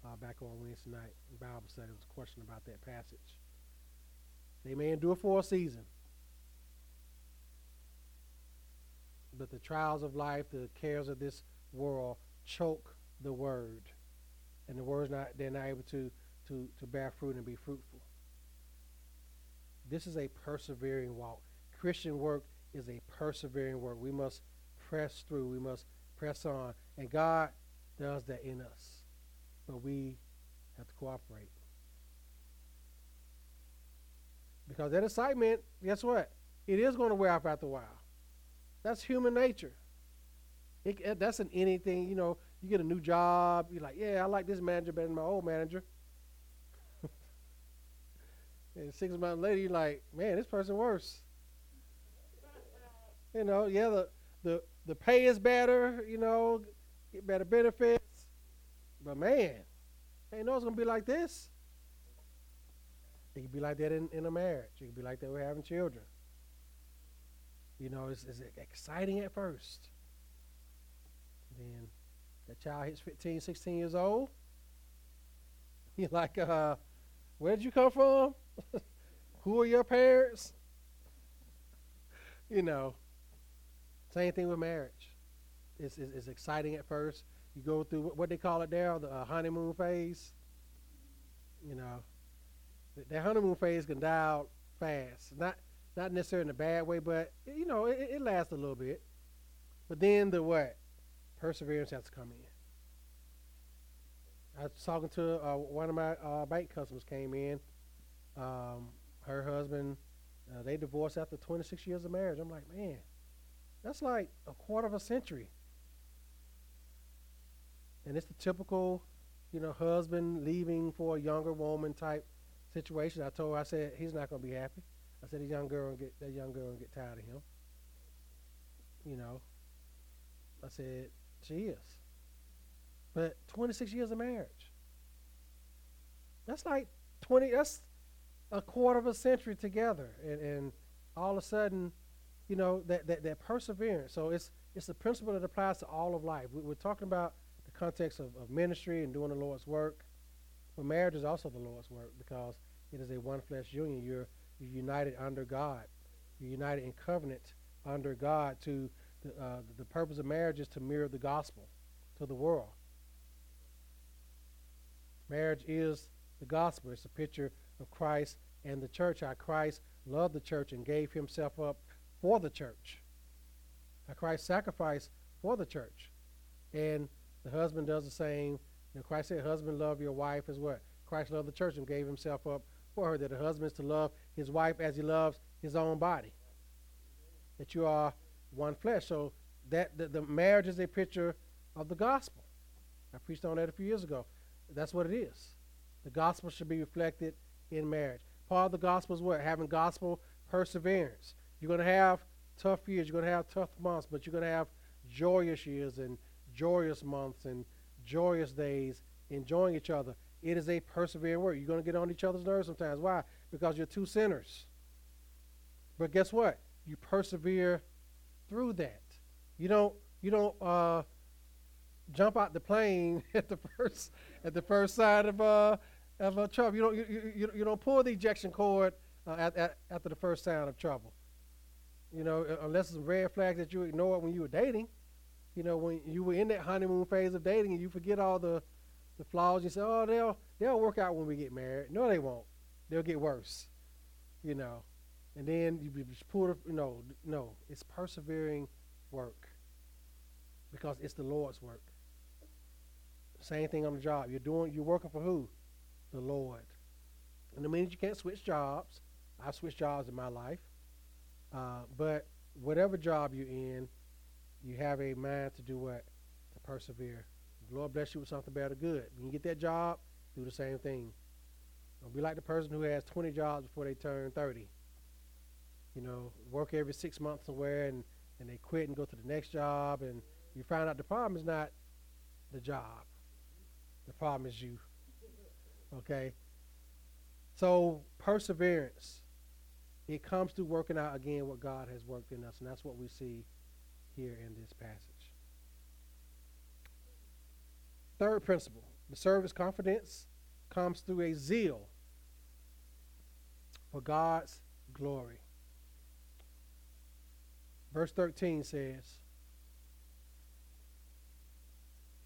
uh, back on Wednesday night in Bible study. There was a question about that passage. They may endure for a season. But the trials of life, the cares of this world choke the word. And the word's not they're not able to to, to bear fruit and be fruitful. This is a persevering walk. Christian work is a persevering work. We must press through. We must press on. And God does that in us. But we have to cooperate. Because that excitement, guess what? It is going to wear off after a while. That's human nature. It, that's in anything, you know, you get a new job, you're like, yeah, I like this manager better than my old manager. and six months later, you're like, man, this person worse. you know, yeah, the, the, the pay is better, you know, get better benefits. But man, ain't know it's to be like this. It could be like that in, in a marriage. It could be like that with having children. You know, it's, it's exciting at first. Then that child hits 15, 16 years old. You're like, uh, where did you come from? Who are your parents? you know, same thing with marriage. It's, it's, it's, exciting at first. You go through what they call it there, the uh, honeymoon phase. You know, that honeymoon phase can die out fast. Not not necessarily in a bad way, but you know it, it lasts a little bit. But then the what? Perseverance has to come in. I was talking to uh, one of my uh, bank customers came in. Um, her husband, uh, they divorced after 26 years of marriage. I'm like, man, that's like a quarter of a century. And it's the typical, you know, husband leaving for a younger woman type situation. I told her, I said, he's not going to be happy. I said, the young girl get that young girl get tired of him. You know, I said she is. But 26 years of marriage. That's like 20. That's a quarter of a century together, and, and all of a sudden, you know that, that that perseverance. So it's it's a principle that applies to all of life. We, are talking about the context of, of ministry and doing the Lord's work, but marriage is also the Lord's work because it is a one flesh union. You're, you're united under God. You're united in covenant under God. To the, uh, the purpose of marriage is to mirror the gospel to the world. Marriage is the gospel. It's a picture of Christ and the church. How Christ loved the church and gave himself up for the church. How Christ sacrificed for the church. And the husband does the same. You know, Christ said, Husband, love your wife as what? Christ loved the church and gave himself up for her that a husband is to love his wife as he loves his own body. That you are one flesh. So that the, the marriage is a picture of the gospel. I preached on that a few years ago. That's what it is. The gospel should be reflected in marriage. Part of the gospel is what? Having gospel perseverance. You're going to have tough years. You're going to have tough months, but you're going to have joyous years and joyous months and joyous days, enjoying each other. It is a persevering work. You're going to get on each other's nerves sometimes. Why? Because you're two sinners. But guess what? You persevere through that. You don't. You don't uh, jump out the plane at the first at the first sign of uh, of uh, trouble. You don't. You, you, you don't pull the ejection cord uh, at, at, after the first sign of trouble. You know, unless it's some red flags that you ignore when you were dating. You know, when you were in that honeymoon phase of dating and you forget all the the flaws. You say, oh, they'll they'll work out when we get married. No, they won't. They'll get worse. You know, and then you just pull. You know, no, it's persevering work because it's the Lord's work. Same thing on the job. You're doing. You're working for who? The Lord. And it means you can't switch jobs. I've switched jobs in my life, uh, but whatever job you're in, you have a mind to do what? To persevere the Lord bless you with something better, good. When You get that job, do the same thing. Don't be like the person who has 20 jobs before they turn 30. You know, work every six months somewhere and, and they quit and go to the next job, and you find out the problem is not the job, the problem is you. Okay? So, perseverance, it comes through working out again what God has worked in us, and that's what we see here in this passage. Third principle the service confidence comes through a zeal for God's glory. Verse 13 says,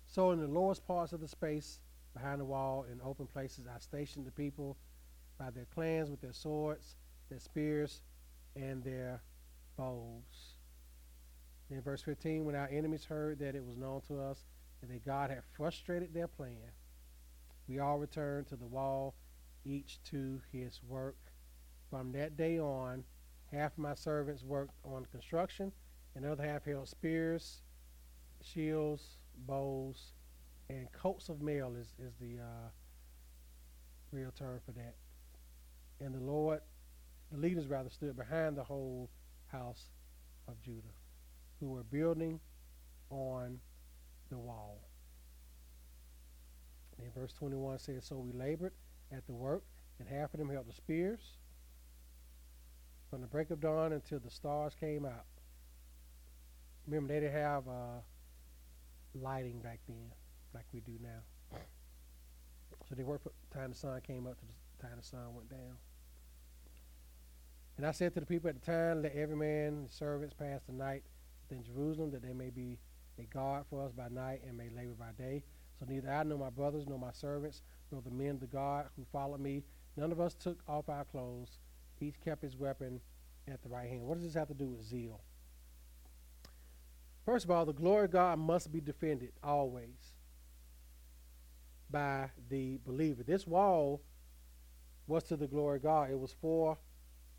So in the lowest parts of the space behind the wall in open places, I stationed the people by their clans with their swords, their spears, and their bows. Then verse 15, when our enemies heard that it was known to us and that God had frustrated their plan, we all returned to the wall, each to his work. From that day on, half my servants worked on construction, and the other half held spears, shields, bows, and coats of mail is, is the uh, real term for that. And the Lord, the leaders rather, stood behind the whole house of Judah, who were building on the wall. And verse 21 says, So we labored at the work, and half of them held the spears from the break of dawn until the stars came out. Remember, they didn't have uh, lighting back then like we do now. So they worked from the time the sun came up to the time the sun went down. And I said to the people at the time, Let every man and servants pass the night within Jerusalem, that they may be a guard for us by night and may labor by day. So neither I nor my brothers nor my servants nor the men of the guard who followed me, none of us took off our clothes. Each kept his weapon at the right hand. What does this have to do with zeal? First of all, the glory of God must be defended always by the believer. This wall was to the glory of God. It was for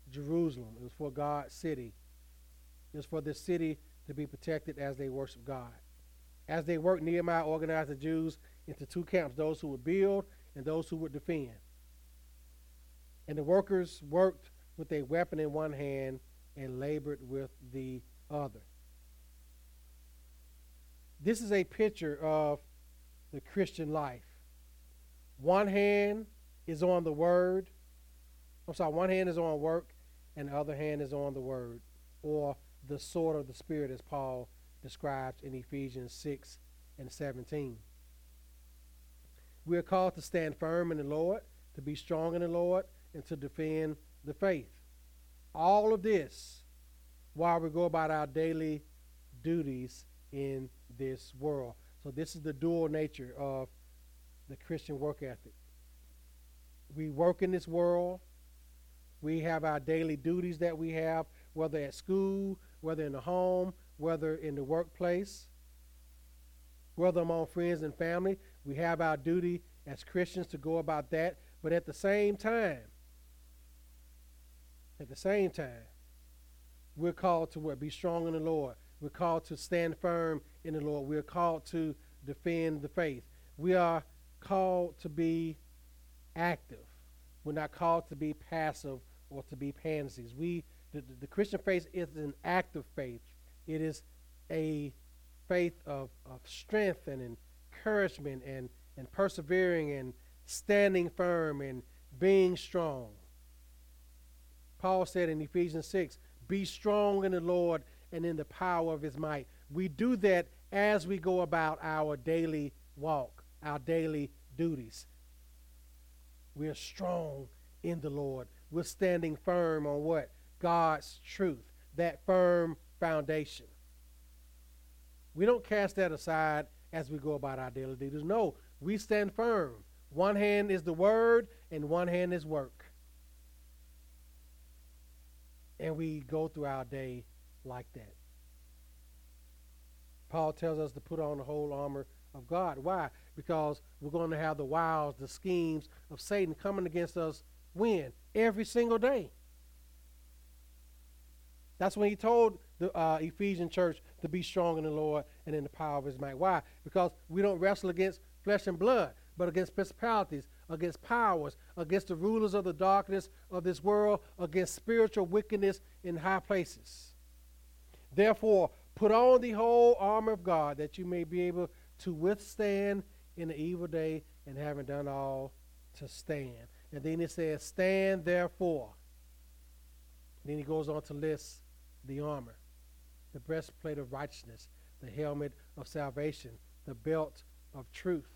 Jerusalem. It was for God's city. It was for this city to be protected as they worship God. As they worked, Nehemiah organized the Jews into two camps those who would build and those who would defend. And the workers worked with a weapon in one hand and labored with the other. This is a picture of the Christian life. One hand is on the word. I'm sorry, one hand is on work, and the other hand is on the word, or the sword of the Spirit, as Paul describes in Ephesians 6 and 17. We are called to stand firm in the Lord, to be strong in the Lord, and to defend the faith. All of this while we go about our daily duties in this world. So, this is the dual nature of the Christian work ethic. We work in this world, we have our daily duties that we have, whether at school, whether in the home, whether in the workplace, whether among friends and family. We have our duty as Christians to go about that. But at the same time, at the same time, we're called to what? Be strong in the Lord. We're called to stand firm in the Lord. We're called to defend the faith. We are called to be active. We're not called to be passive or to be pansies. We the, the Christian faith is an active faith. It is a faith of, of strength and encouragement and, and persevering and standing firm and being strong. Paul said in Ephesians 6 Be strong in the Lord and in the power of his might. We do that as we go about our daily walk, our daily duties. We are strong in the Lord. We're standing firm on what? God's truth, that firm foundation. We don't cast that aside as we go about our daily duties. No, we stand firm. One hand is the word, and one hand is work. And we go through our day like that. Paul tells us to put on the whole armor of God. Why? Because we're going to have the wiles, the schemes of Satan coming against us when? Every single day. That's when he told the uh, Ephesian church to be strong in the Lord and in the power of his might. Why? Because we don't wrestle against flesh and blood, but against principalities, against powers, against the rulers of the darkness of this world, against spiritual wickedness in high places. Therefore, put on the whole armor of God that you may be able to withstand in the evil day and having done all to stand. And then it says, Stand therefore. then he goes on to list the armor the breastplate of righteousness, the helmet of salvation, the belt of truth,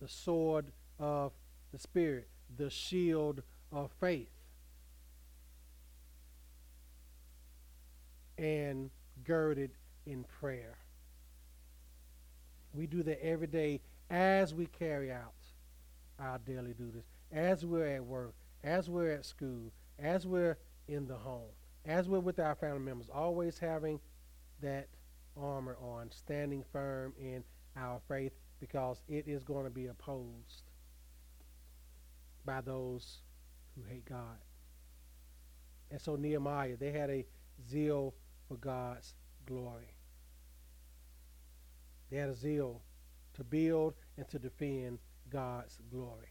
the sword of the Spirit, the shield of faith, and girded in prayer. We do that every day as we carry out our daily duties, as we're at work, as we're at school, as we're in the home, as we're with our family members, always having that armor on, standing firm in our faith because it is going to be opposed by those who hate God. And so Nehemiah, they had a zeal for God's glory. They had a zeal to build and to defend God's glory.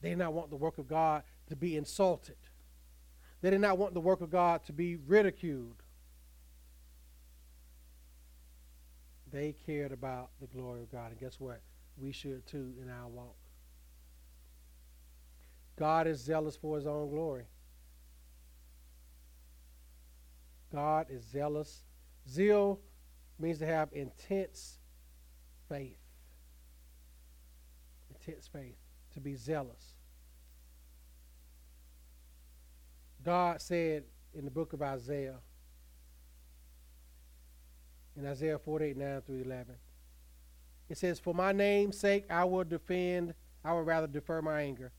They did not want the work of God to be insulted. They did not want the work of God to be ridiculed. They cared about the glory of God. And guess what? We should too in our walk. God is zealous for his own glory. God is zealous. Zeal means to have intense faith. Intense faith. To be zealous. God said in the book of Isaiah, in Isaiah 48, 9 through 11, it says, For my name's sake I will defend, I will rather defer my anger.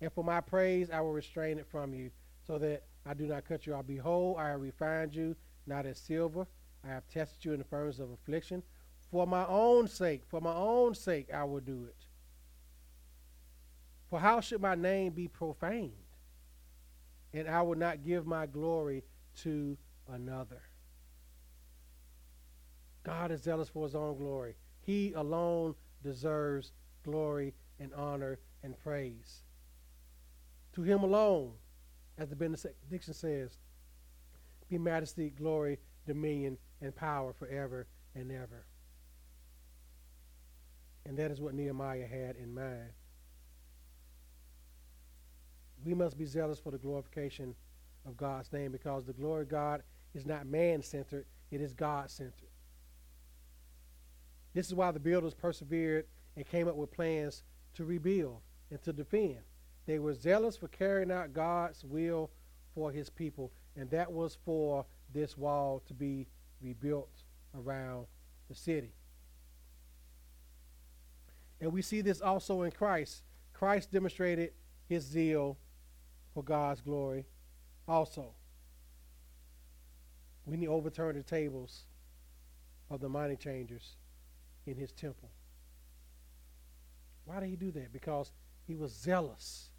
And for my praise I will restrain it from you, so that I do not cut you off. Behold, I have refined you, not as silver. I have tested you in the furnace of affliction. For my own sake, for my own sake, I will do it. For how should my name be profaned? And I will not give my glory to another. God is zealous for his own glory. He alone deserves glory and honor and praise. To him alone, as the benediction says, be majesty, glory, dominion, and power forever and ever. And that is what Nehemiah had in mind. We must be zealous for the glorification of God's name because the glory of God is not man centered, it is God centered. This is why the builders persevered and came up with plans to rebuild and to defend. They were zealous for carrying out God's will for his people, and that was for this wall to be rebuilt around the city. And we see this also in Christ. Christ demonstrated his zeal for God's glory also. When he overturned the tables of the money changers in his temple. Why did he do that? Because he was zealous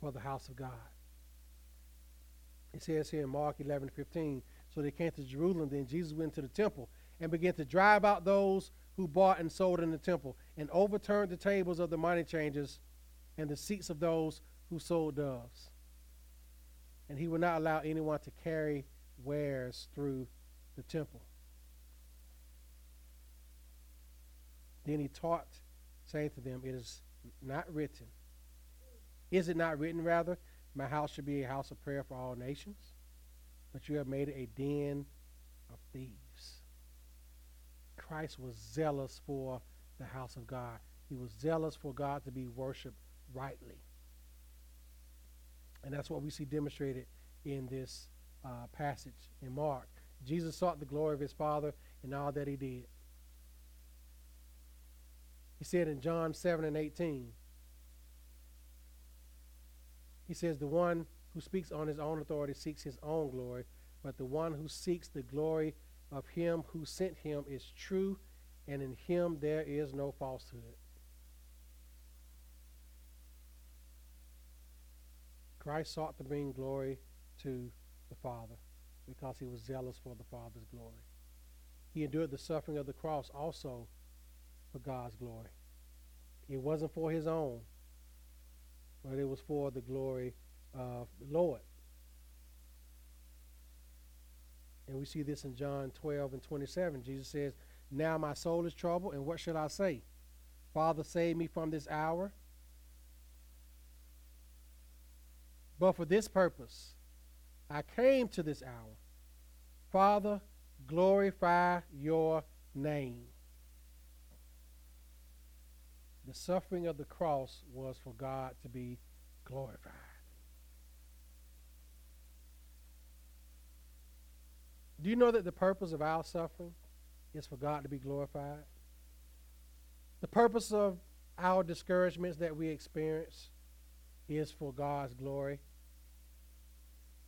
for the house of God. It says here in Mark 11 15, so they came to Jerusalem. Then Jesus went to the temple and began to drive out those who bought and sold in the temple and overturned the tables of the money changers and the seats of those who sold doves. And he would not allow anyone to carry wares through the temple. Then he taught, saying to them, It is not written. Is it not written, rather? My house should be a house of prayer for all nations, but you have made it a den of thieves. Christ was zealous for the house of God. He was zealous for God to be worshiped rightly. And that's what we see demonstrated in this uh, passage in Mark. Jesus sought the glory of his Father in all that he did. He said in John 7 and 18, he says, The one who speaks on his own authority seeks his own glory, but the one who seeks the glory of him who sent him is true, and in him there is no falsehood. Christ sought to bring glory to the Father because he was zealous for the Father's glory. he endured the suffering of the cross also for God's glory. It wasn't for his own, but it was for the glory of the Lord. And we see this in John 12 and 27. Jesus says, Now my soul is troubled, and what should I say? Father, save me from this hour. But for this purpose, I came to this hour. Father, glorify your name. The suffering of the cross was for God to be glorified. Do you know that the purpose of our suffering is for God to be glorified? The purpose of our discouragements that we experience is for God's glory.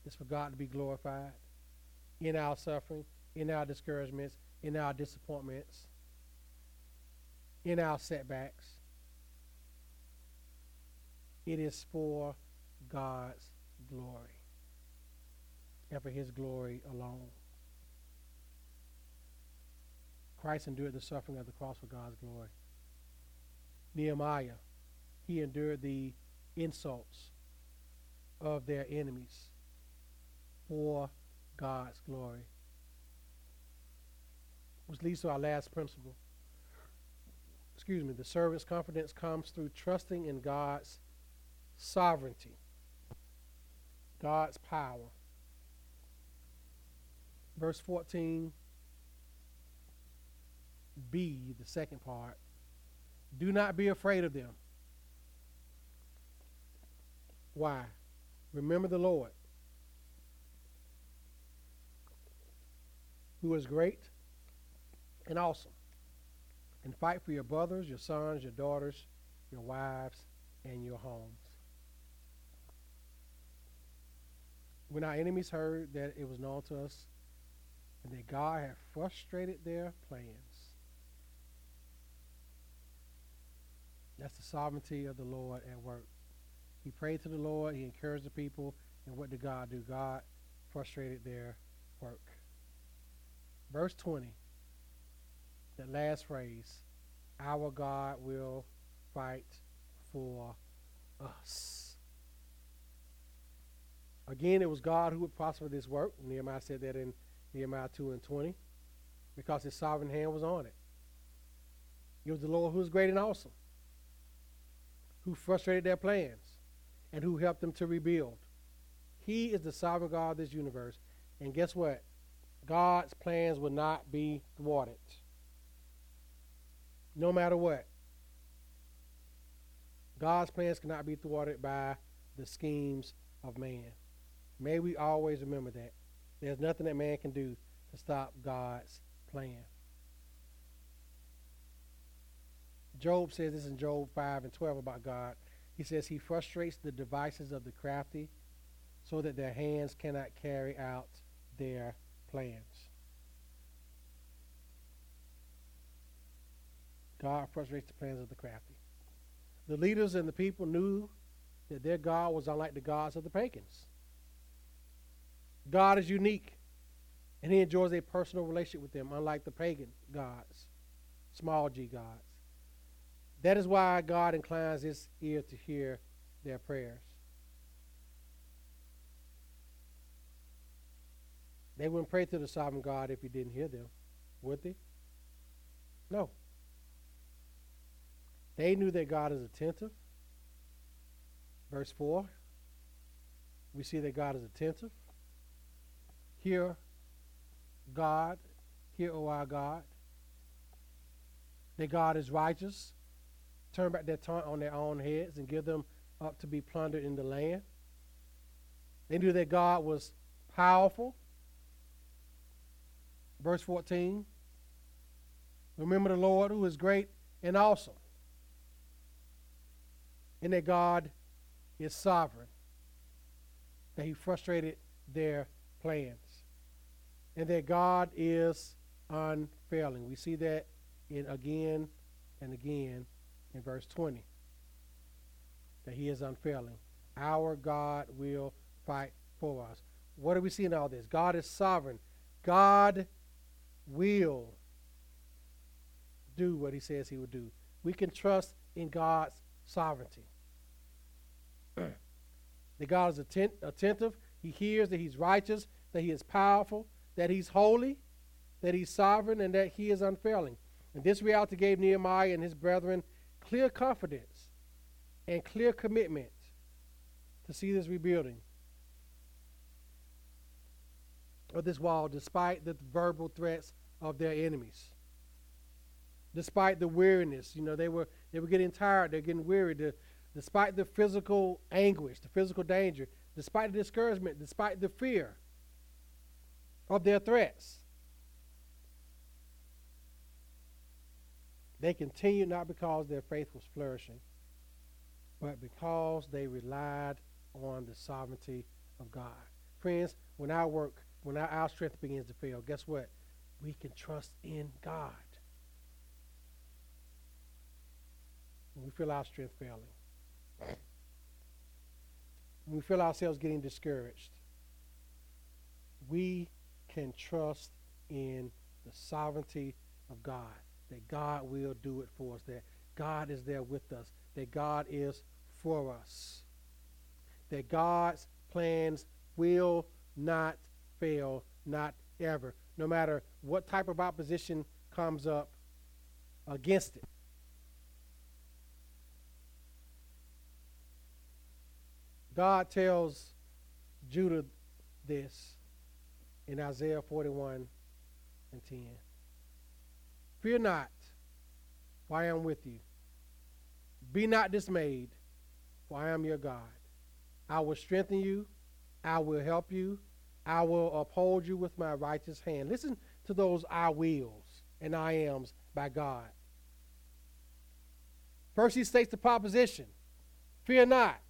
It's for God to be glorified in our suffering, in our discouragements, in our disappointments, in our setbacks. It is for God's glory and for His glory alone. Christ endured the suffering of the cross for God's glory. Nehemiah, he endured the insults of their enemies for God's glory. Which leads to our last principle. Excuse me, the servant's confidence comes through trusting in God's sovereignty, God's power. Verse 14 B, the second part. Do not be afraid of them. Why? Remember the Lord, who is great and awesome. And fight for your brothers, your sons, your daughters, your wives, and your homes. When our enemies heard that it was known to us and that God had frustrated their plans, That's the sovereignty of the Lord at work. He prayed to the Lord, he encouraged the people, and what did God do? God frustrated their work. Verse 20, that last phrase, our God will fight for us. Again, it was God who would prosper this work. Nehemiah said that in Nehemiah 2 and 20, because his sovereign hand was on it. It was the Lord who was great and awesome who frustrated their plans and who helped them to rebuild. He is the sovereign God of this universe. And guess what? God's plans will not be thwarted. No matter what. God's plans cannot be thwarted by the schemes of man. May we always remember that. There's nothing that man can do to stop God's plan. Job says this in Job 5 and 12 about God. He says he frustrates the devices of the crafty so that their hands cannot carry out their plans. God frustrates the plans of the crafty. The leaders and the people knew that their God was unlike the gods of the pagans. God is unique, and he enjoys a personal relationship with them, unlike the pagan gods, small g gods. That is why God inclines his ear to hear their prayers. They wouldn't pray to the sovereign God if he didn't hear them, would they? No. They knew that God is attentive. Verse 4, we see that God is attentive. Hear God, hear, O our God, that God is righteous turn back their taunt on their own heads and give them up to be plundered in the land. They knew that God was powerful. Verse 14 Remember the Lord who is great and awesome, and that God is sovereign, that He frustrated their plans, and that God is unfailing. We see that in again and again in verse 20 that he is unfailing. Our God will fight for us. What do we see in all this? God is sovereign. God will do what he says he will do. We can trust in God's sovereignty. that God is attent- attentive, he hears that he's righteous, that he is powerful, that he's holy, that he's sovereign, and that he is unfailing. And this reality gave Nehemiah and his brethren clear confidence and clear commitment to see this rebuilding of this wall despite the verbal threats of their enemies. Despite the weariness, you know, they were they were getting tired, they're getting weary. The, despite the physical anguish, the physical danger, despite the discouragement, despite the fear of their threats. They continued not because their faith was flourishing, but because they relied on the sovereignty of God. Friends, when I work, when our, our strength begins to fail, guess what? We can trust in God. When we feel our strength failing, when we feel ourselves getting discouraged, we can trust in the sovereignty of God, that God will do it for us, that God is there with us, that God is for us that God's plans will not fail, not ever, no matter what type of opposition comes up against it. God tells Judah this in Isaiah 41 and 10. Fear not, for I am with you. Be not dismayed, for I am your God. I will strengthen you. I will help you. I will uphold you with my righteous hand. Listen to those I wills and I ams by God. First, he states the proposition Fear not.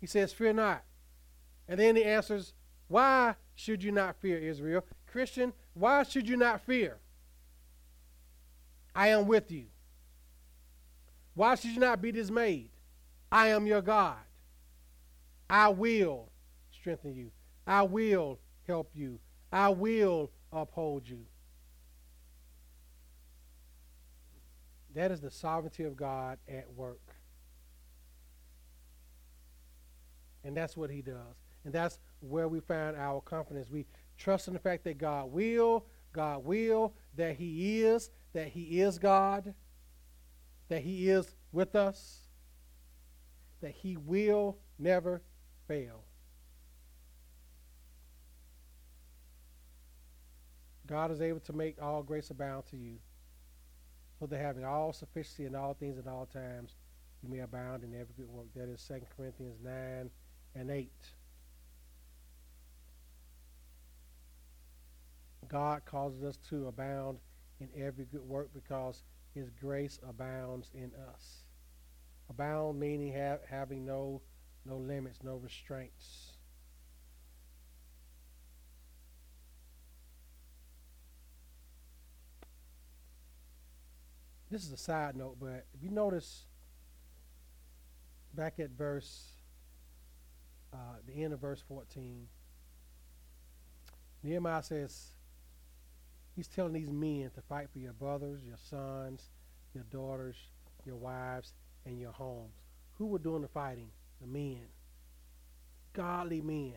He says, Fear not. And then he answers, Why should you not fear, Israel? Christian, why should you not fear? I am with you. Why should you not be dismayed? I am your God. I will strengthen you. I will help you. I will uphold you. That is the sovereignty of God at work. And that's what he does. And that's where we find our confidence. We trust in the fact that God will, God will, that he is, that he is God that He is with us, that He will never fail. God is able to make all grace abound to you, so that having all sufficiency in all things at all times, you may abound in every good work. That is 2 Corinthians 9 and 8. God causes us to abound in every good work because his grace abounds in us. Abound meaning have, having no no limits, no restraints. This is a side note, but if you notice back at verse, uh, the end of verse 14, Nehemiah says, He's telling these men to fight for your brothers, your sons, your daughters, your wives, and your homes. Who were doing the fighting? Men. Godly men.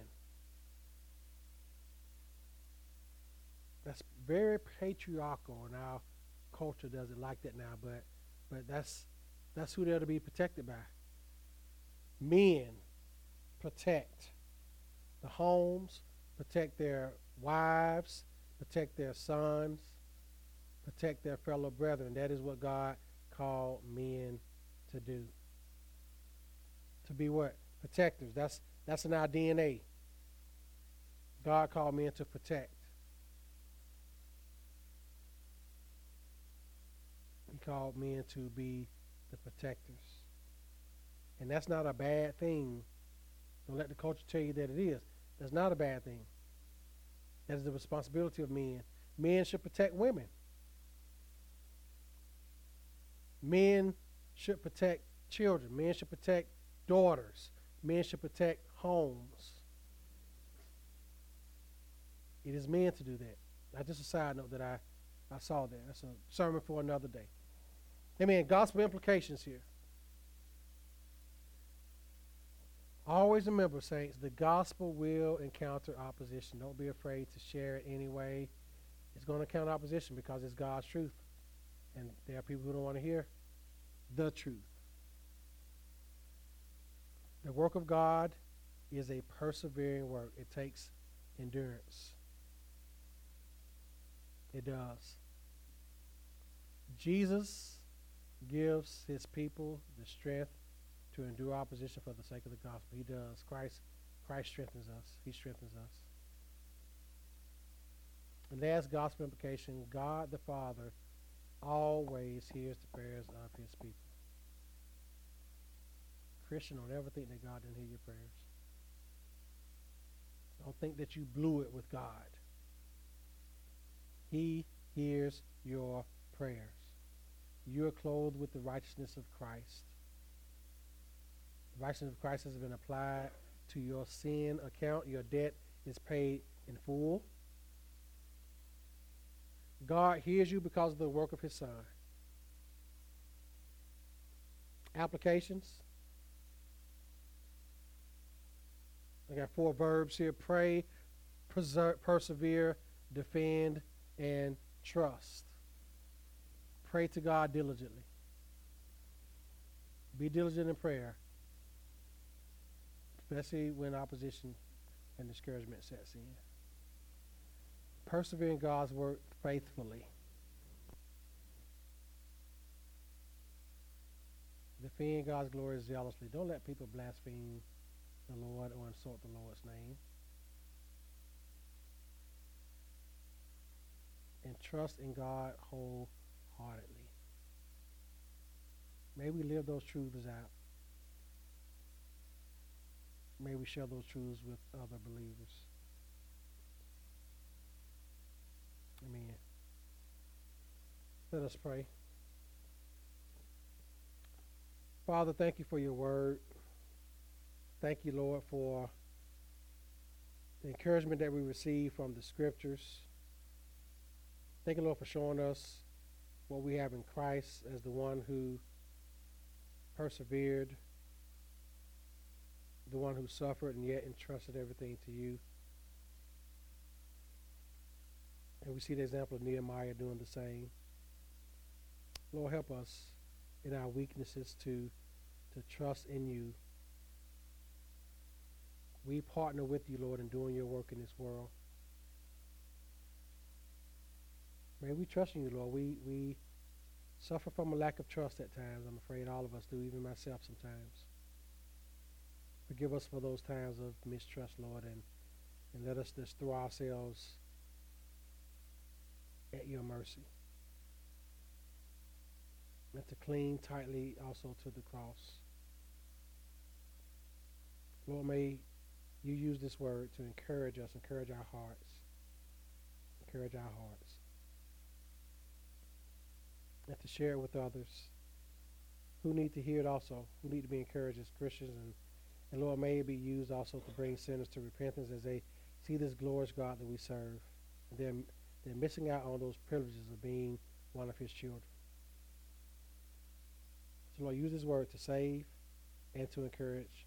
That's very patriarchal, and our culture doesn't like that now, but but that's that's who they're to be protected by. Men protect the homes, protect their wives, protect their sons, protect their fellow brethren. That is what God called men to do. To be what? Protectors. That's that's in our DNA. God called men to protect. He called men to be the protectors. And that's not a bad thing. Don't let the culture tell you that it is. That's not a bad thing. That is the responsibility of men. Men should protect women. Men should protect children. Men should protect daughters. Men should protect homes. It is men to do that. Not just a side note that I, I saw there. That's a sermon for another day. Amen. Gospel implications here. Always remember, saints, the gospel will encounter opposition. Don't be afraid to share it anyway. It's going to encounter opposition because it's God's truth. And there are people who don't want to hear the truth. The work of God is a persevering work, it takes endurance. It does. Jesus gives his people the strength to endure opposition for the sake of the gospel. He does. Christ, Christ strengthens us. He strengthens us. And last gospel implication God the Father always hears the prayers of his people. Christian, don't ever think that God didn't hear your prayers. Don't think that you blew it with God. He hears your prayers. You are clothed with the righteousness of Christ. The righteousness of Christ has been applied to your sin account. Your debt is paid in full. God hears you because of the work of his Son. Applications. I got four verbs here pray, preserve, persevere, defend, and trust. Pray to God diligently. Be diligent in prayer, especially when opposition and discouragement sets in. Persevere in God's work faithfully. Defend God's glory zealously. Don't let people blaspheme the Lord or insult the Lord's name. And trust in God wholeheartedly. May we live those truths out. May we share those truths with other believers. Amen. Let us pray. Father, thank you for your word. Thank you, Lord, for the encouragement that we receive from the scriptures. Thank you, Lord, for showing us what we have in Christ as the one who persevered, the one who suffered and yet entrusted everything to you. And we see the example of Nehemiah doing the same. Lord, help us in our weaknesses to, to trust in you we partner with you, Lord, in doing your work in this world. May we trust in you, Lord. We, we suffer from a lack of trust at times. I'm afraid all of us do, even myself sometimes. Forgive us for those times of mistrust, Lord, and, and let us just throw ourselves at your mercy. And to cling tightly also to the cross. Lord, may you use this word to encourage us, encourage our hearts. Encourage our hearts. And to share it with others who need to hear it also, who need to be encouraged as Christians. And, and Lord, may it be used also to bring sinners to repentance as they see this glorious God that we serve. And they're, they're missing out on those privileges of being one of his children. So, Lord, use this word to save and to encourage